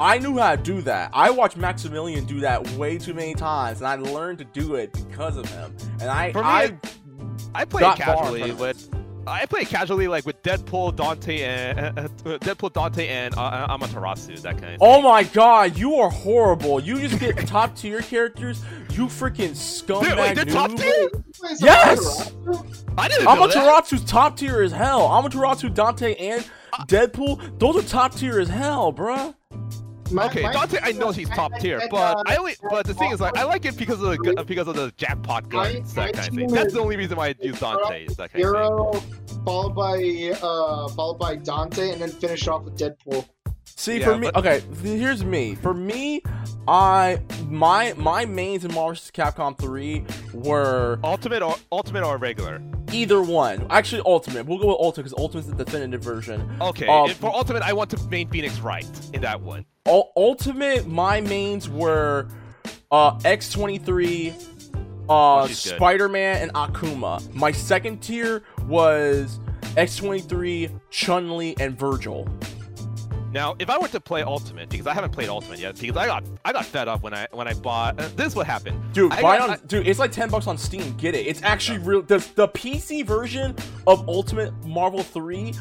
I knew how to do that. I watched Maximilian do that way too many times, and I learned to do it because of him. And I, For me, I, I play got casually front of with. I play casually like with Deadpool, Dante, and uh, uh, Deadpool, Dante, and uh, Amaterasu. That kind of. oh my god, you are horrible. You just get (laughs) top tier characters. You freaking scumbag Dude, wait, they're top tier? Yes! I didn't. Amaterasu's top tier as hell. Amaterasu, Dante, and Deadpool, those are top tier as hell, bruh. My- Okay, my- Dante, I know he's top tier, and, but uh, I only, but the thing is, like, I like it because of the because of the jackpot guns, My- that kind of thing. That's the only reason why I use Dante. Is that kind of thing. Hero, followed by uh, followed by Dante, and then finish off with Deadpool. See, Yeah, for me, but- okay, here's me. For me, I my my mains in Marvel vs. Capcom 3 were Ultimate or ultimate or regular? either one. Actually, Ultimate. We'll go with Ultimate because Ultimate's the definitive version. Okay, Um, for ultimate, I want to main Phoenix right in that one. Ul- Ultimate, my mains were uh, X23, uh, she's. Spider Man, and Akuma. My second tier was X23, Chun Li, and Virgil. Now, if I were to play Ultimate, because I haven't played Ultimate yet, because I got I got fed up when I when I bought. Uh, this is what happened. Dude, I buy got- on, dude, it's like ten bucks on Steam. Get it? It's actually real. The, the PC version of Ultimate Marvel 3,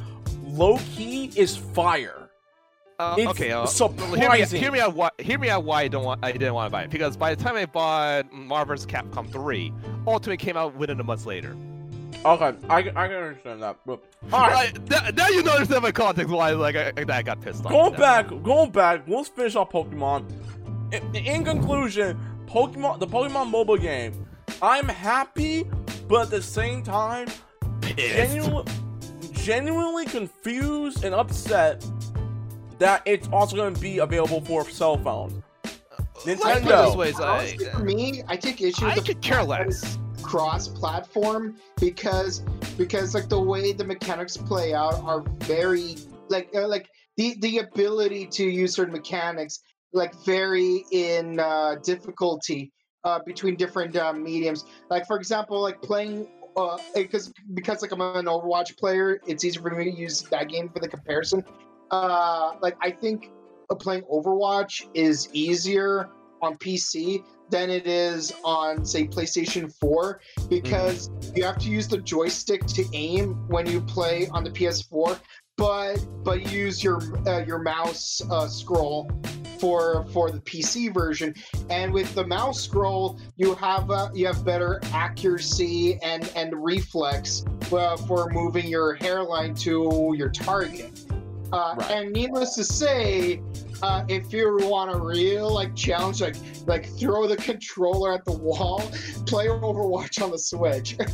low key, is fire. Uh, okay, uh, surprising. Hear me, hear me out. Why, hear me out. Why I don't want. I didn't want to buy it because by the time I bought Marvel's Capcom 3, Ultimate came out within a month later. Okay, I, I can understand that. But all right, th- now you understand my context why like I, I got pissed off. going back, going back. Let's finish off Pokemon. In, in conclusion, Pokemon, the Pokemon mobile game. I'm happy, but at the same time, genuinely, genuinely confused and upset that it's also going to be available for cell phones. Let's put it Nintendo. this way, is, uh, for me, I take issue I with the could care less. cross-platform because because like the way the mechanics play out are very like uh, like the the ability to use certain mechanics like vary in uh, difficulty uh, between different uh, mediums. Like for example, like playing uh, because because like I'm an Overwatch player, it's easy for me to use that game for the comparison. Uh, like I think playing Overwatch is easier on PC than it is on say PlayStation 4 because you have to use the joystick to aim when you play on the PS4 but but use your uh, your mouse uh, scroll for for the PC version. And with the mouse scroll you have uh, you have better accuracy and and reflex uh, for moving your hairline to your target uh, Right. and needless to say uh, if you want a real like challenge like like throw the controller at the wall (laughs) play overwatch on the switch (laughs)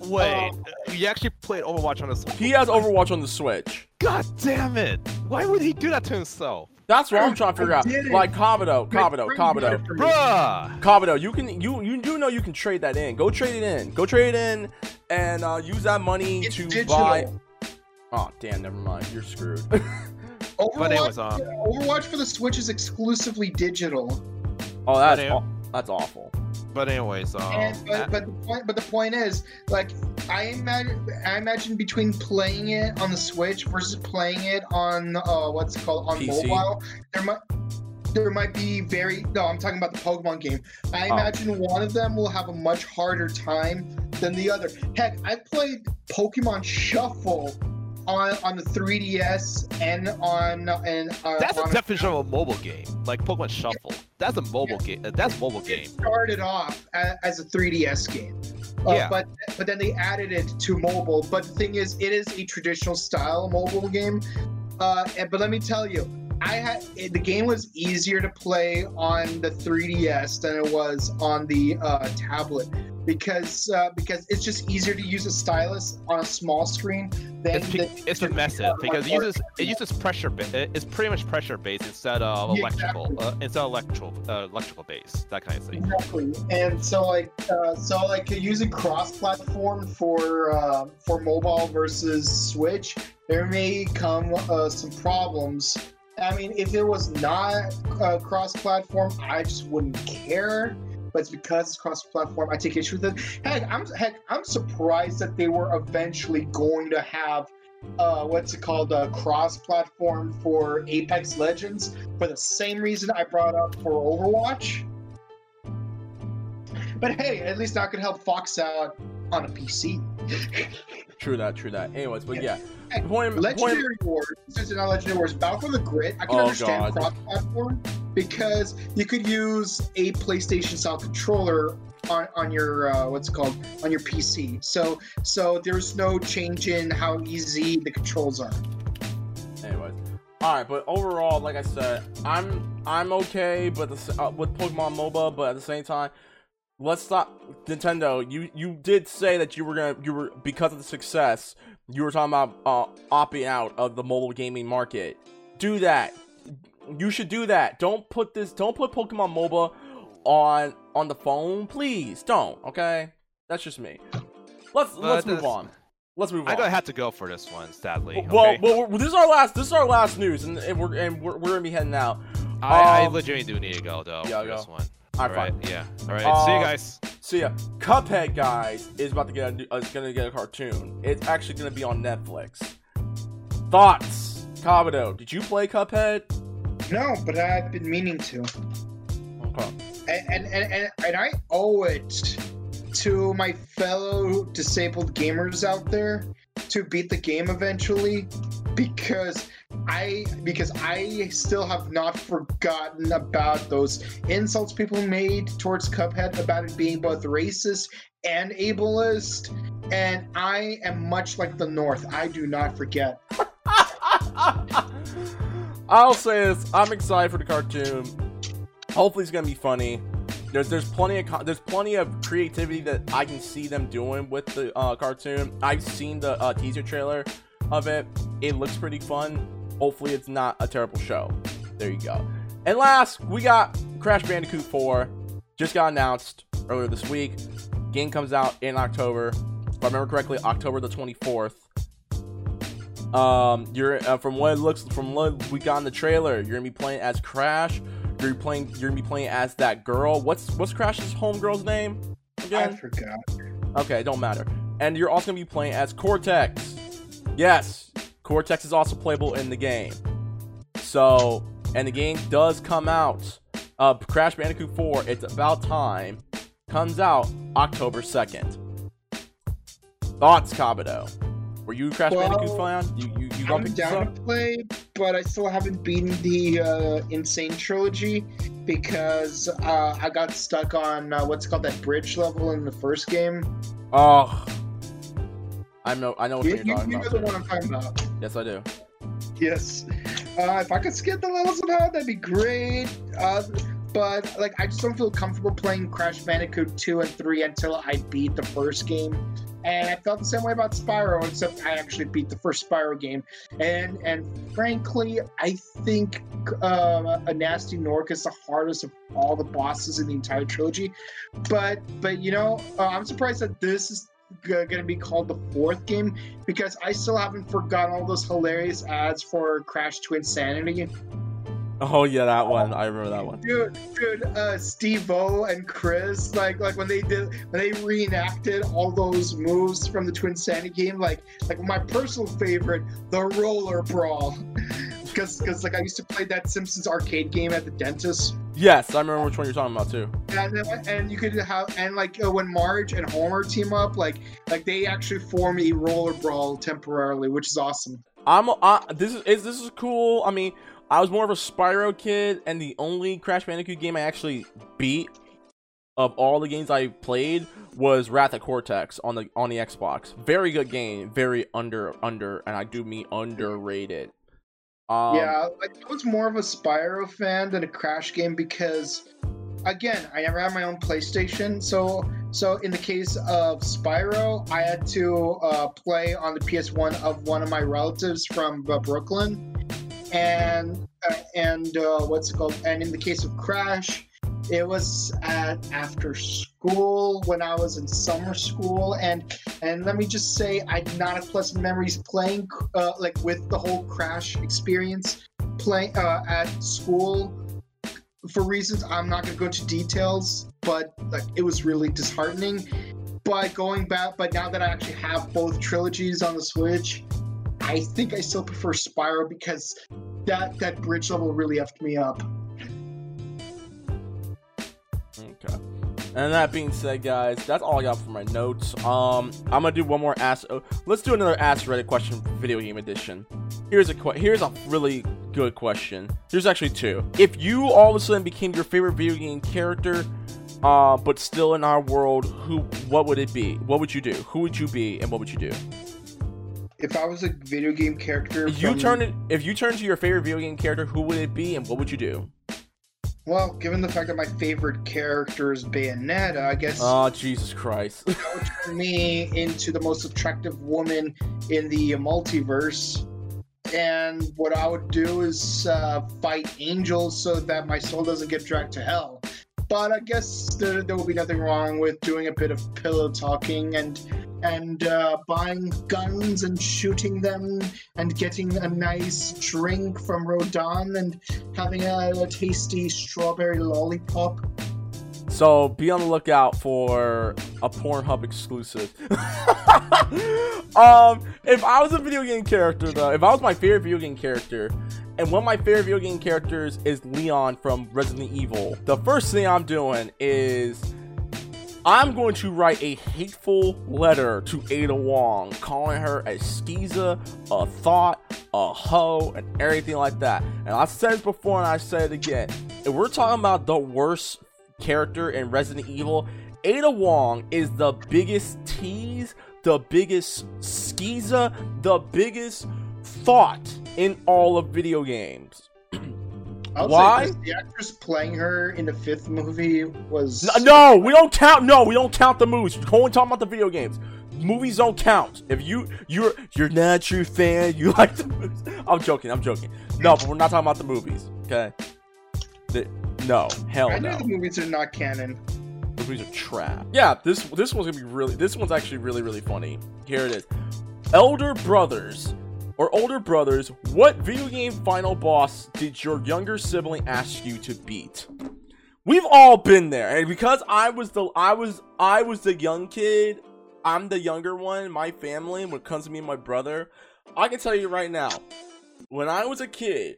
Wait, Oh. you actually played Overwatch on this? He has Overwatch on the Switch. God damn it! Why would he do that to himself, That's what I'm (clears throat) trying to figure out. Like Kabuto, My Kabuto, Kabuto. it for me. bruh? Kabuto, you can you you do know you can trade that in. Go trade it in. Go trade it in and uh, use that money It's to digital. buy. Oh damn, never mind. You're screwed. (laughs) Overwatch, But anyways, um, Overwatch for the Switch is exclusively digital. oh, that's But, aw- that's awful. But anyways, um, and but, but the point but the point is like I imagine I imagine between playing it on the Switch versus playing it on uh what's it called on PC? mobile there might there might be very no I'm talking about the Pokemon game. I Oh. imagine one of them will have a much harder time than the other. Heck, I played Pokemon Shuffle on on the 3DS and on and uh, that's on a definition of a mobile game, like Pokemon Shuffle. That's a mobile game. uh, That's mobile it game. started off a- as a 3DS game. Uh, Yeah. But but then they added it to mobile. But the thing is, it is a traditional style mobile game. Uh, and, but let me tell you, I had it, the game was easier to play on the 3DS than it was on the uh, tablet because uh, because it's just easier to use a stylus on a small screen than It's, pe- than- it's a method because it uses it uses pressure. Ba- it's pretty much pressure based instead of Yeah, electrical. exactly. Uh, instead of electrical uh, electrical based. That kind of thing. Exactly, and so like uh, so like using cross-platform for uh, for mobile versus Switch, there may come uh, some problems. I mean, if it was not uh, cross-platform, I just wouldn't care. But it's because it's cross-platform, I take issue with it. Heck, I'm heck, I'm surprised that they were eventually going to have uh, what's it called, uh, cross-platform for Apex Legends for the same reason I brought up for Overwatch. But hey, at least I could help Fox out on a PC. True that. True that. Anyways, but yeah. Yeah. Point, the point, Legendary Wars, since it's not Legendary Wars, Battle for the Grid, I can Oh, understand cross-platform because you could use a PlayStation style controller on, on your uh, what's it called on your PC. So so there's no change in how easy the controls are. Anyways, all right, but overall, like I said, I'm I'm okay, but the, uh, with Pokemon MOBA, but at the same time, let's stop Nintendo. You you did say that you were gonna you were because of the success, you were talking about uh, opting out of the mobile gaming market. Do that. You should do that. Don't put this. Don't put Pokemon MOBA on on the phone, please. Don't. Okay, that's just me. Let's let's move on. Let's move on. I'm gonna have to go for this one, sadly. Well, okay? well, this is our last. This is our last news, and, and we're and we're, we're gonna be heading out. I, I um, legitimately do need to go though. yeah, for go. this one. All right, Alright, yeah. All right. See you Uh, guys. See ya. Cuphead, guys, is about to get a new, uh, is gonna get a cartoon. It's actually gonna be on Netflix. Thoughts, Kabuto? Did you play Cuphead? No, but I've been meaning to. Okay. and and, and, and, and I owe it to my fellow disabled gamers out there to beat the game eventually because I because I still have not forgotten about those insults people made towards Cuphead about it being both racist and ableist and I am much like the North. I do not forget. (laughs) I'll say this: I'm excited for the cartoon. Hopefully, it's gonna be funny. There's there's plenty of there's plenty of creativity that I can see them doing with the uh, cartoon. I've seen the uh, teaser trailer of it. It looks pretty fun. Hopefully, it's not a terrible show. There you go. And last, we got Crash Bandicoot 4. Just got announced earlier this week. Game comes out in October. If I remember correctly, October the 24th. Um, you're uh, from what it looks from what we got in the trailer, you're gonna be playing as Crash. You're playing. You're gonna be playing as that girl. What's what's Crash's homegirl's name Again? I forgot. Okay, don't matter. And you're also gonna be playing as Cortex. Yes, Cortex is also playable in the game. So, and the game does come out. Uh, Crash Bandicoot 4. It's about time. Comes out October 2nd. Thoughts, Kabuto? Were you Crash Well, Bandicoot fan? You you you I'm down to play, but I still haven't beaten the uh, N. Sane trilogy because uh, I got stuck on uh, what's called that bridge level in the first game. Oh, I know I know what You, you're you, talking you know the one I'm talking about. Yes, I do. Yes. Uh, if I could skip the levels somehow, that'd be great. Uh, but like, I just don't feel comfortable playing Crash Bandicoot 2 and 3 until I beat the first game. And I felt the same way about Spyro, except I actually beat the first Spyro game. And and frankly, I think uh, a Gnasty Gnorc is the hardest of all the bosses in the entire trilogy. But but you know, uh, I'm surprised that this is going to be called the fourth game because I still haven't forgotten all those hilarious ads for Crash Twinsanity. Oh yeah, that one. I remember that one. Dude, dude, uh, Steve O and Chris, like, like when they did, when they reenacted all those moves from the Twinsanity game, like, like my personal favorite, the Roller Brawl, (laughs) because, because like I used to play that Simpsons arcade game at the dentist, Yes, I remember which one you're talking about too. and and you could have, and like uh, when Marge and Homer team up, like, like they actually form a Roller Brawl temporarily, which is awesome. I'm uh, this is, is this is cool. I mean, I was more of a Spyro kid, and the only Crash Bandicoot game I actually beat of all the games I played was Wrath of Cortex on the on the Xbox. Very good game, very under under, and I do mean underrated. Um, yeah, I was more of a Spyro fan than a Crash game because, again, I never had my own PlayStation. So, so in the case of Spyro, I had to uh, play on the PS1 of one of my relatives from uh, Brooklyn, and uh, and uh, what's it called? And in the case of Crash, it was at after school when I was in summer school, and and let me just say, I did not have pleasant memories playing uh, like with the whole Crash experience playing uh, at school for reasons I'm not to go into details, but like it was really disheartening. But going back, but now that I actually have both trilogies on the Switch, I think I still prefer Spyro because that that bridge level really effed me up. Okay. And that being said, guys, that's all I got for my notes. Um, I'm gonna do one more ask. oh, let's do another Ask Reddit question, video game edition. Here's a que- Here's a really good question. Here's actually two. If you all of a sudden became your favorite video game character, uh, but still in our world, who? What would it be? What would you do? Who would you be, and what would you do? If I was a video game character, If you from- turn it, if you turn to your favorite video game character, who would it be, and what would you do? Well, given the fact that my favorite character is Bayonetta, I guess Oh, Jesus Christ! that would turn me into the most attractive woman in the multiverse. And what I would do is uh, fight angels so that my soul doesn't get dragged to hell. But I guess there, there will be nothing wrong with doing a bit of pillow talking and and uh, buying guns and shooting them and getting a nice drink from Rodin and having a, a tasty strawberry lollipop. So be on the lookout for a Pornhub exclusive. (laughs) um, if I was a video game character, though, if I was my favorite video game character, and one of my favorite video game characters is Leon from Resident Evil, the first thing I'm doing is I'm going to write a hateful letter to Ada Wong, calling her a skeeza, a thot, a hoe, and everything like that. And I've said this before, and I say it again. If we're talking about the worst character in Resident Evil, Ada Wong is the biggest tease, the biggest skeeza, the biggest thot in all of video games. Why? The actress playing her in the fifth movie was No, no, we don't count. No, we don't count the movies. We're only talking about the video games. Movies don't count. If you you're you're not a true fan, you (laughs) like the movies. I'm joking. I'm joking. No, but we're not talking about the movies. Okay. The, no, hell I know no. the movies are not canon. The movies are trap. Yeah, this this one's gonna be really. This one's actually really really funny. Here it is. Elder brothers or older brothers, what video game final boss did your younger sibling ask you to beat? We've all been there, and because I was the I was I was the young kid, I'm the younger one my family. When it comes to me and my brother, I can tell you right now, when I was a kid,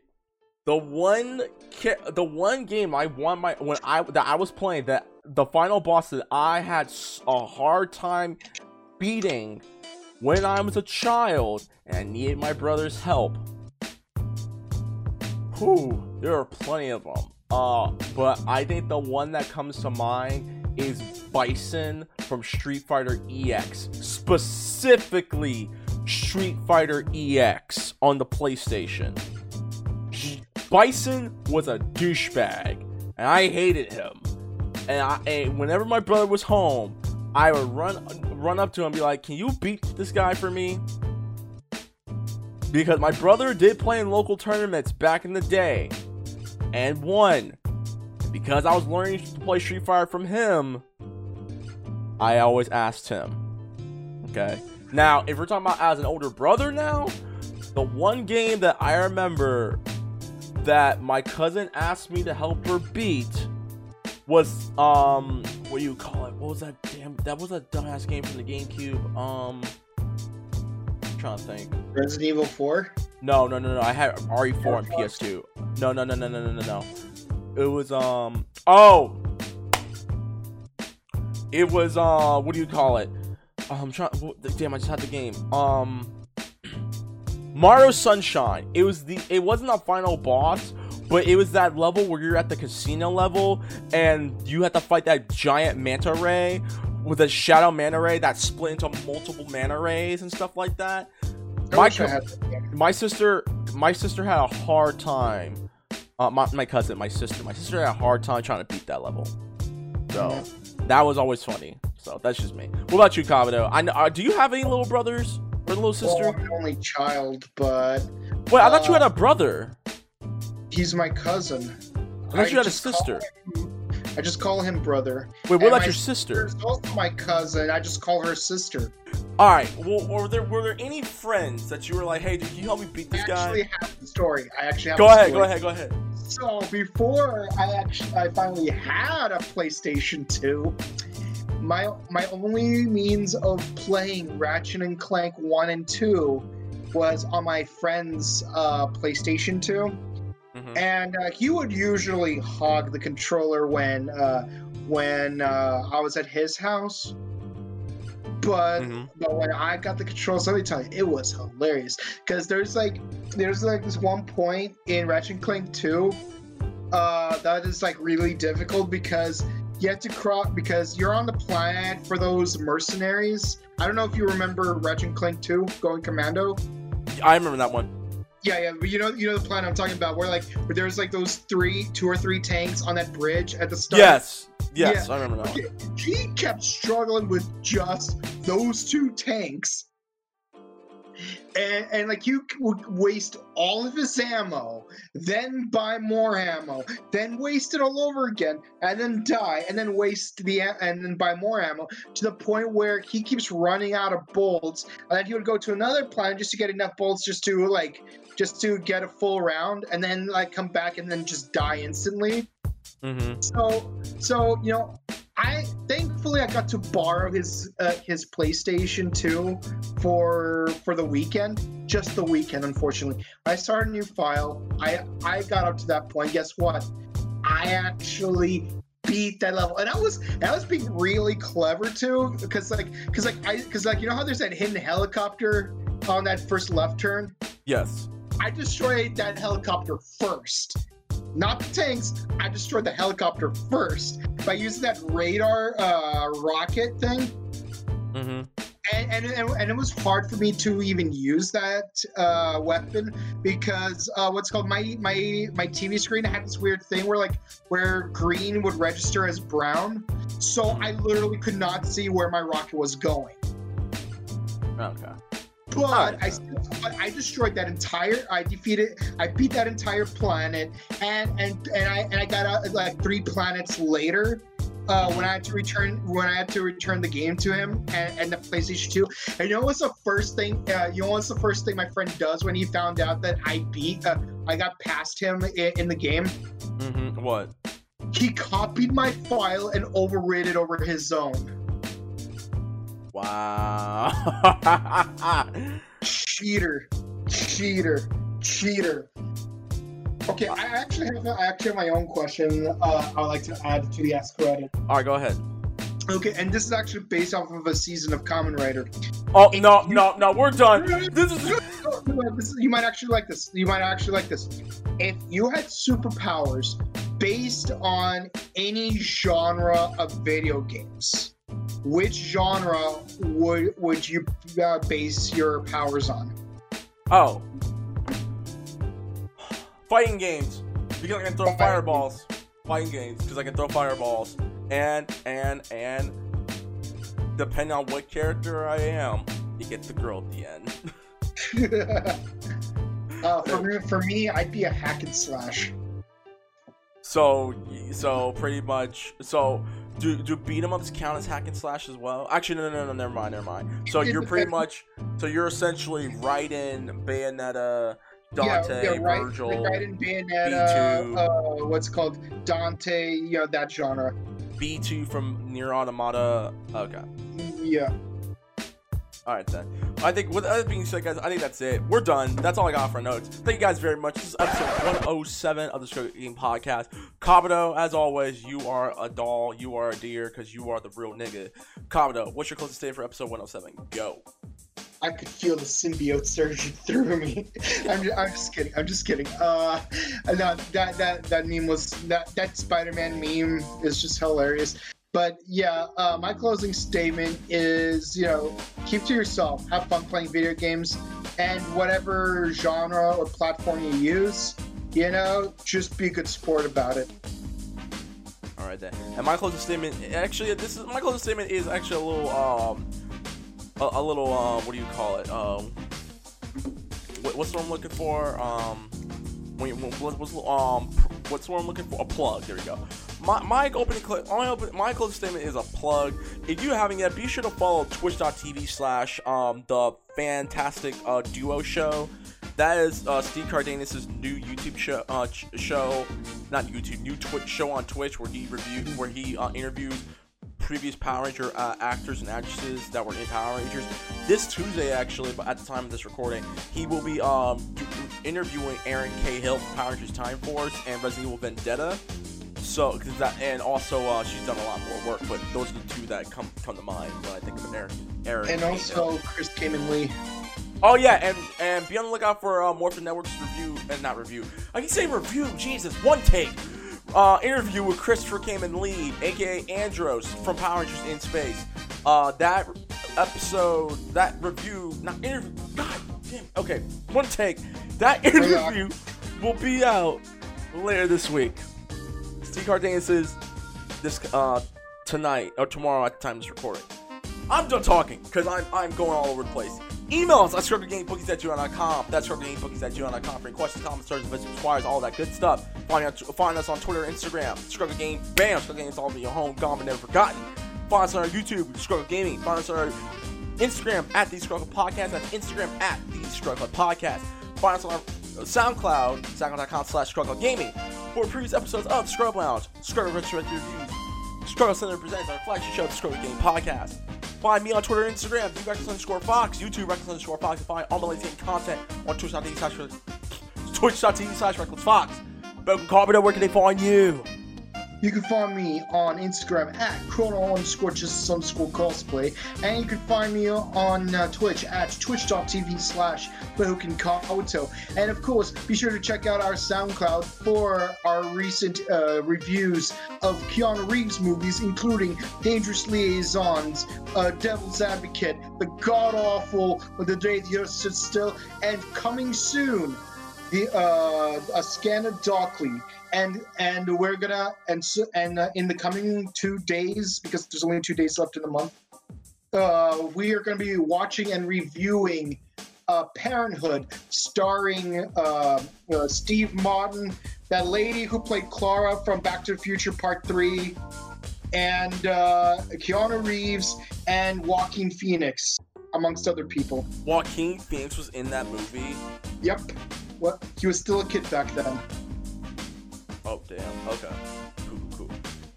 the one ca- the one game I won my when I that I was playing that the final boss that I had a hard time beating when I was a child and I needed my brother's help. Whew, there are plenty of them. Uh, but I think the one that comes to mind is Bison from Street Fighter EX, specifically Street Fighter EX on the PlayStation. Bison was a douchebag, and I hated him. And, I, and whenever my brother was home, I would run run up to him and be like, "Can you beat this guy for me?" Because my brother did play in local tournaments back in the day, and won. Because I was learning to play Street Fighter from him, I always asked him. Okay. Now, if we're talking about as an older brother now, the one game that I remember that my cousin asked me to help her beat was um what do you call it? What was that damn that was a dumbass game from the GameCube. Um I'm trying to think. Resident Evil 4. No, no, no, no. I had RE4 on PS2. No, no, no, no, no, no, no, no. It was um oh it was uh what do you call it? Uh, I'm trying damn I just had the game. Um (clears throat) Mario Sunshine. It was the it wasn't a final boss, but it was that level where you're at the casino level and you had to fight that giant manta ray with a shadow manta ray that split into multiple mana rays and stuff like that. I My co- had my sister my sister had a hard time. Uh, my, my cousin my sister my sister had a hard time trying to beat that level. So that was always funny. So that's just me. What about you Kabuto? i know uh, do you have any little brothers or little Well, sister? I'm an only child, but wait i thought you uh, had a brother he's my cousin. i you had a just call sister him- I just call him brother. wait what and about your sister also my cousin. I just call her sister. all right well were there were there any friends that you were like hey dude, can you help me beat I this guy I actually have the story. I actually have go the ahead story. go ahead go ahead So before I actually I finally had a PlayStation 2, my my only means of playing Ratchet and Clank 1 and 2 was on my friend's uh, PlayStation 2. Mhm. And uh, he would usually hog the controller when uh, when uh, I was at his house. But, Mhm. but when I got the controls, let me tell you, it was hilarious. Because there's like there's like this one point in Ratchet and Clank 2 uh, that is like really difficult because you have to cross because you're on the planet for those mercenaries. I don't know if you remember Ratchet and Clank 2 going commando. I remember that one. Yeah, yeah, but you know, you know the plan I'm talking about, where like where there's like those three, two or three tanks on that bridge at the start. Yes. Yes, I remember that. Okay, he kept struggling with just those two tanks. And, and like you would waste all of his ammo, then buy more ammo, then waste it all over again, and then die, and then waste the and then buy more ammo to the point where he keeps running out of bolts, and then he would go to another planet just to get enough bolts just to like just to get a full round, and then like come back and then just die instantly. Mm-hmm. So, so you know, I thankfully I got to borrow his uh, his PlayStation 2 for for the weekend, just the weekend. Unfortunately, I started a new file. I I got up to that point. Guess what? I actually beat that level, and I was I was being really clever too, because like because like I because like you know how there's that hidden helicopter on that first left turn. Yes. I destroyed that helicopter first. Not the tanks. I destroyed the helicopter first by using that radar uh, rocket thing. Mm-hmm. And, and, and, it was hard for me to even use that uh, weapon because uh, what's called my my my TV screen had this weird thing where like where green would register as brown, so I literally could not see where my rocket was going. Okay. But I, still, I destroyed that entire. I defeated. I beat that entire planet, and and and I and I got out like three planets later. Uh, when I had to return when I had to return the game to him and, and the PlayStation 2. And you know what's the first thing? Uh, you know what's the first thing my friend does when he found out that I beat? Uh, I got past him in, in the game. Mm-hmm. What? He copied my file and overrid it over his own. Wow. (laughs) cheater, cheater, cheater. Okay, I actually have I actually have my own question. Uh, I would like to add to the Ask Reddit. All right, go ahead. Okay, and this is actually based off of a season of Kamen Rider. Oh no, no, no, we're done. This is (laughs) This is- you might actually like this. You might actually like this. If you had superpowers based on any genre of video games, which genre would would you uh, base your powers on? oh. Fighting games. Because I can throw fireballs. Fighting games. Because I can throw fireballs. And and and depending on what character I am, you get the girl at the end. (laughs) uh, for me, for me, I'd be a hack and slash. So, so pretty much. So, do do beat 'em ups count as hack and slash as well? Actually, no, no, no. Never mind, never mind. So you're pretty much. So you're essentially right in Bayonetta, Dante, yeah, yeah, right, Virgil, right in Bayonetta, B2. uh, what's called Dante, yeah, that genre. B2 from NieR Automata. Okay. Yeah. All right then. I think with that being said, guys, I think that's it. We're done. That's all I got for notes. Thank you guys very much. This is episode 107 of the Struggle Game Podcast. Kabuto, as always, you are a doll. You are a dear because you are the real nigga. Kabuto, what's your closest statement for episode 107? Go. I could feel the symbiote surging (laughs) through me. I'm just, I'm just kidding. I'm just kidding. Uh, no, that that that meme was that that Spider-Man meme is just hilarious. But yeah, uh, my closing statement is, you know, keep to yourself, have fun playing video games, and whatever genre or platform you use, you know, just be a good sport about it. All right then. And my closing statement, actually, this is my closing statement is actually a little um, a, a little uh, what do you call it? Um, what, what's word I'm looking for? Um, when, when, what- what's um, what's word I'm looking for? A plug. There we go. My my opening cl- my open my closing statement is a plug. If you haven't yet, be sure to follow twitch.tv slash um the fantastic uh duo show. That is uh, Steve Cardenas' new YouTube show, uh, show, not YouTube, new Twitch show on Twitch where he review, where he uh, interviews previous Power Ranger uh, actors and actresses that were in Power Rangers. This Tuesday, actually, but at the time of this recording, he will be um, do- interviewing Erin Cahill from Power Rangers Time Force and Resident Evil Vendetta. So, cause that, and also uh, she's done a lot more work, but those are the two that come come to mind when I think of Erin. Erin And Cahill. also Chris Khayman Lee. Oh yeah, and and be on the lookout for uh, Morphin Network's review and not review. I can say review. Jesus, one take. Uh, interview with Christopher Khayman Lee, aka Andros from Power Rangers in Space. Uh, that episode, that review, not interview. God damn. Okay, one take. That interview will be out later this week. Steve Cardenas is this uh tonight or tomorrow at the time of this recording. I'm done talking because I'm, I'm going all over the place. Email us at strugglegamebookies at gmail.com. That's strugglegamebookies at gmail.com for any questions, comments, searches, visits, requires, all that good stuff. Find, out, find us on Twitter Instagram. Struggle Game, bam, Struggle Game's all in your home, gone but never forgotten. Find us on our YouTube, Struggle Gaming. Find us on our Instagram at The Struggle Podcast. That's Instagram at The Struggle Podcast. Find us on our SoundCloud, soundcloud.com slash Struggle Gaming. For previous episodes of Scrub Lounge, Struggle Retrospective Reviews, Struggle Center presents our flagship show, the Struggle Game Podcast. Find me on Twitter and Instagram, the Reckless underscore Fox, YouTube Reckless underscore Fox, and find all my latest content on twitch.tv slash twitch.tv slash Reckless Fox. Bouken Kabuto, where can they find you? You can find me on Instagram at chrono underscore just some school cosplay, and you can find me on uh, Twitch at twitch.tv slash Kawato. And of course, be sure to check out our SoundCloud for our recent uh, reviews of Keanu Reeves movies, including Dangerous Liaisons, uh, Devil's Advocate, The God Awful, The Day the Earth Stood Still, and coming soon, the uh, a Scanner Darkly and and we're gonna and so and uh, in the coming two days because there's only two days left in the month uh we are gonna be watching and reviewing uh parenthood starring uh, uh steve martin that lady who played clara from back to the future part three and uh keanu reeves and joaquin phoenix amongst other people. Joaquin Phoenix was in that movie. yep what he was still a kid back then Oh, damn. Okay. Cool, cool.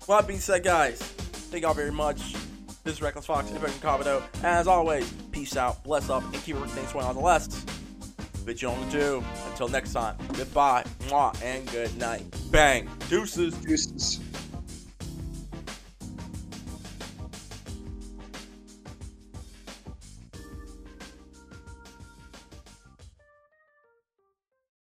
Well, that being said, guys, thank y'all very much. This is Reckless Fox Bouken Kabuto. As always, peace out, bless up, and keep everything swinging on the you only do. Until next time, goodbye, mwah, and good night. Bang. Deuces. Deuces.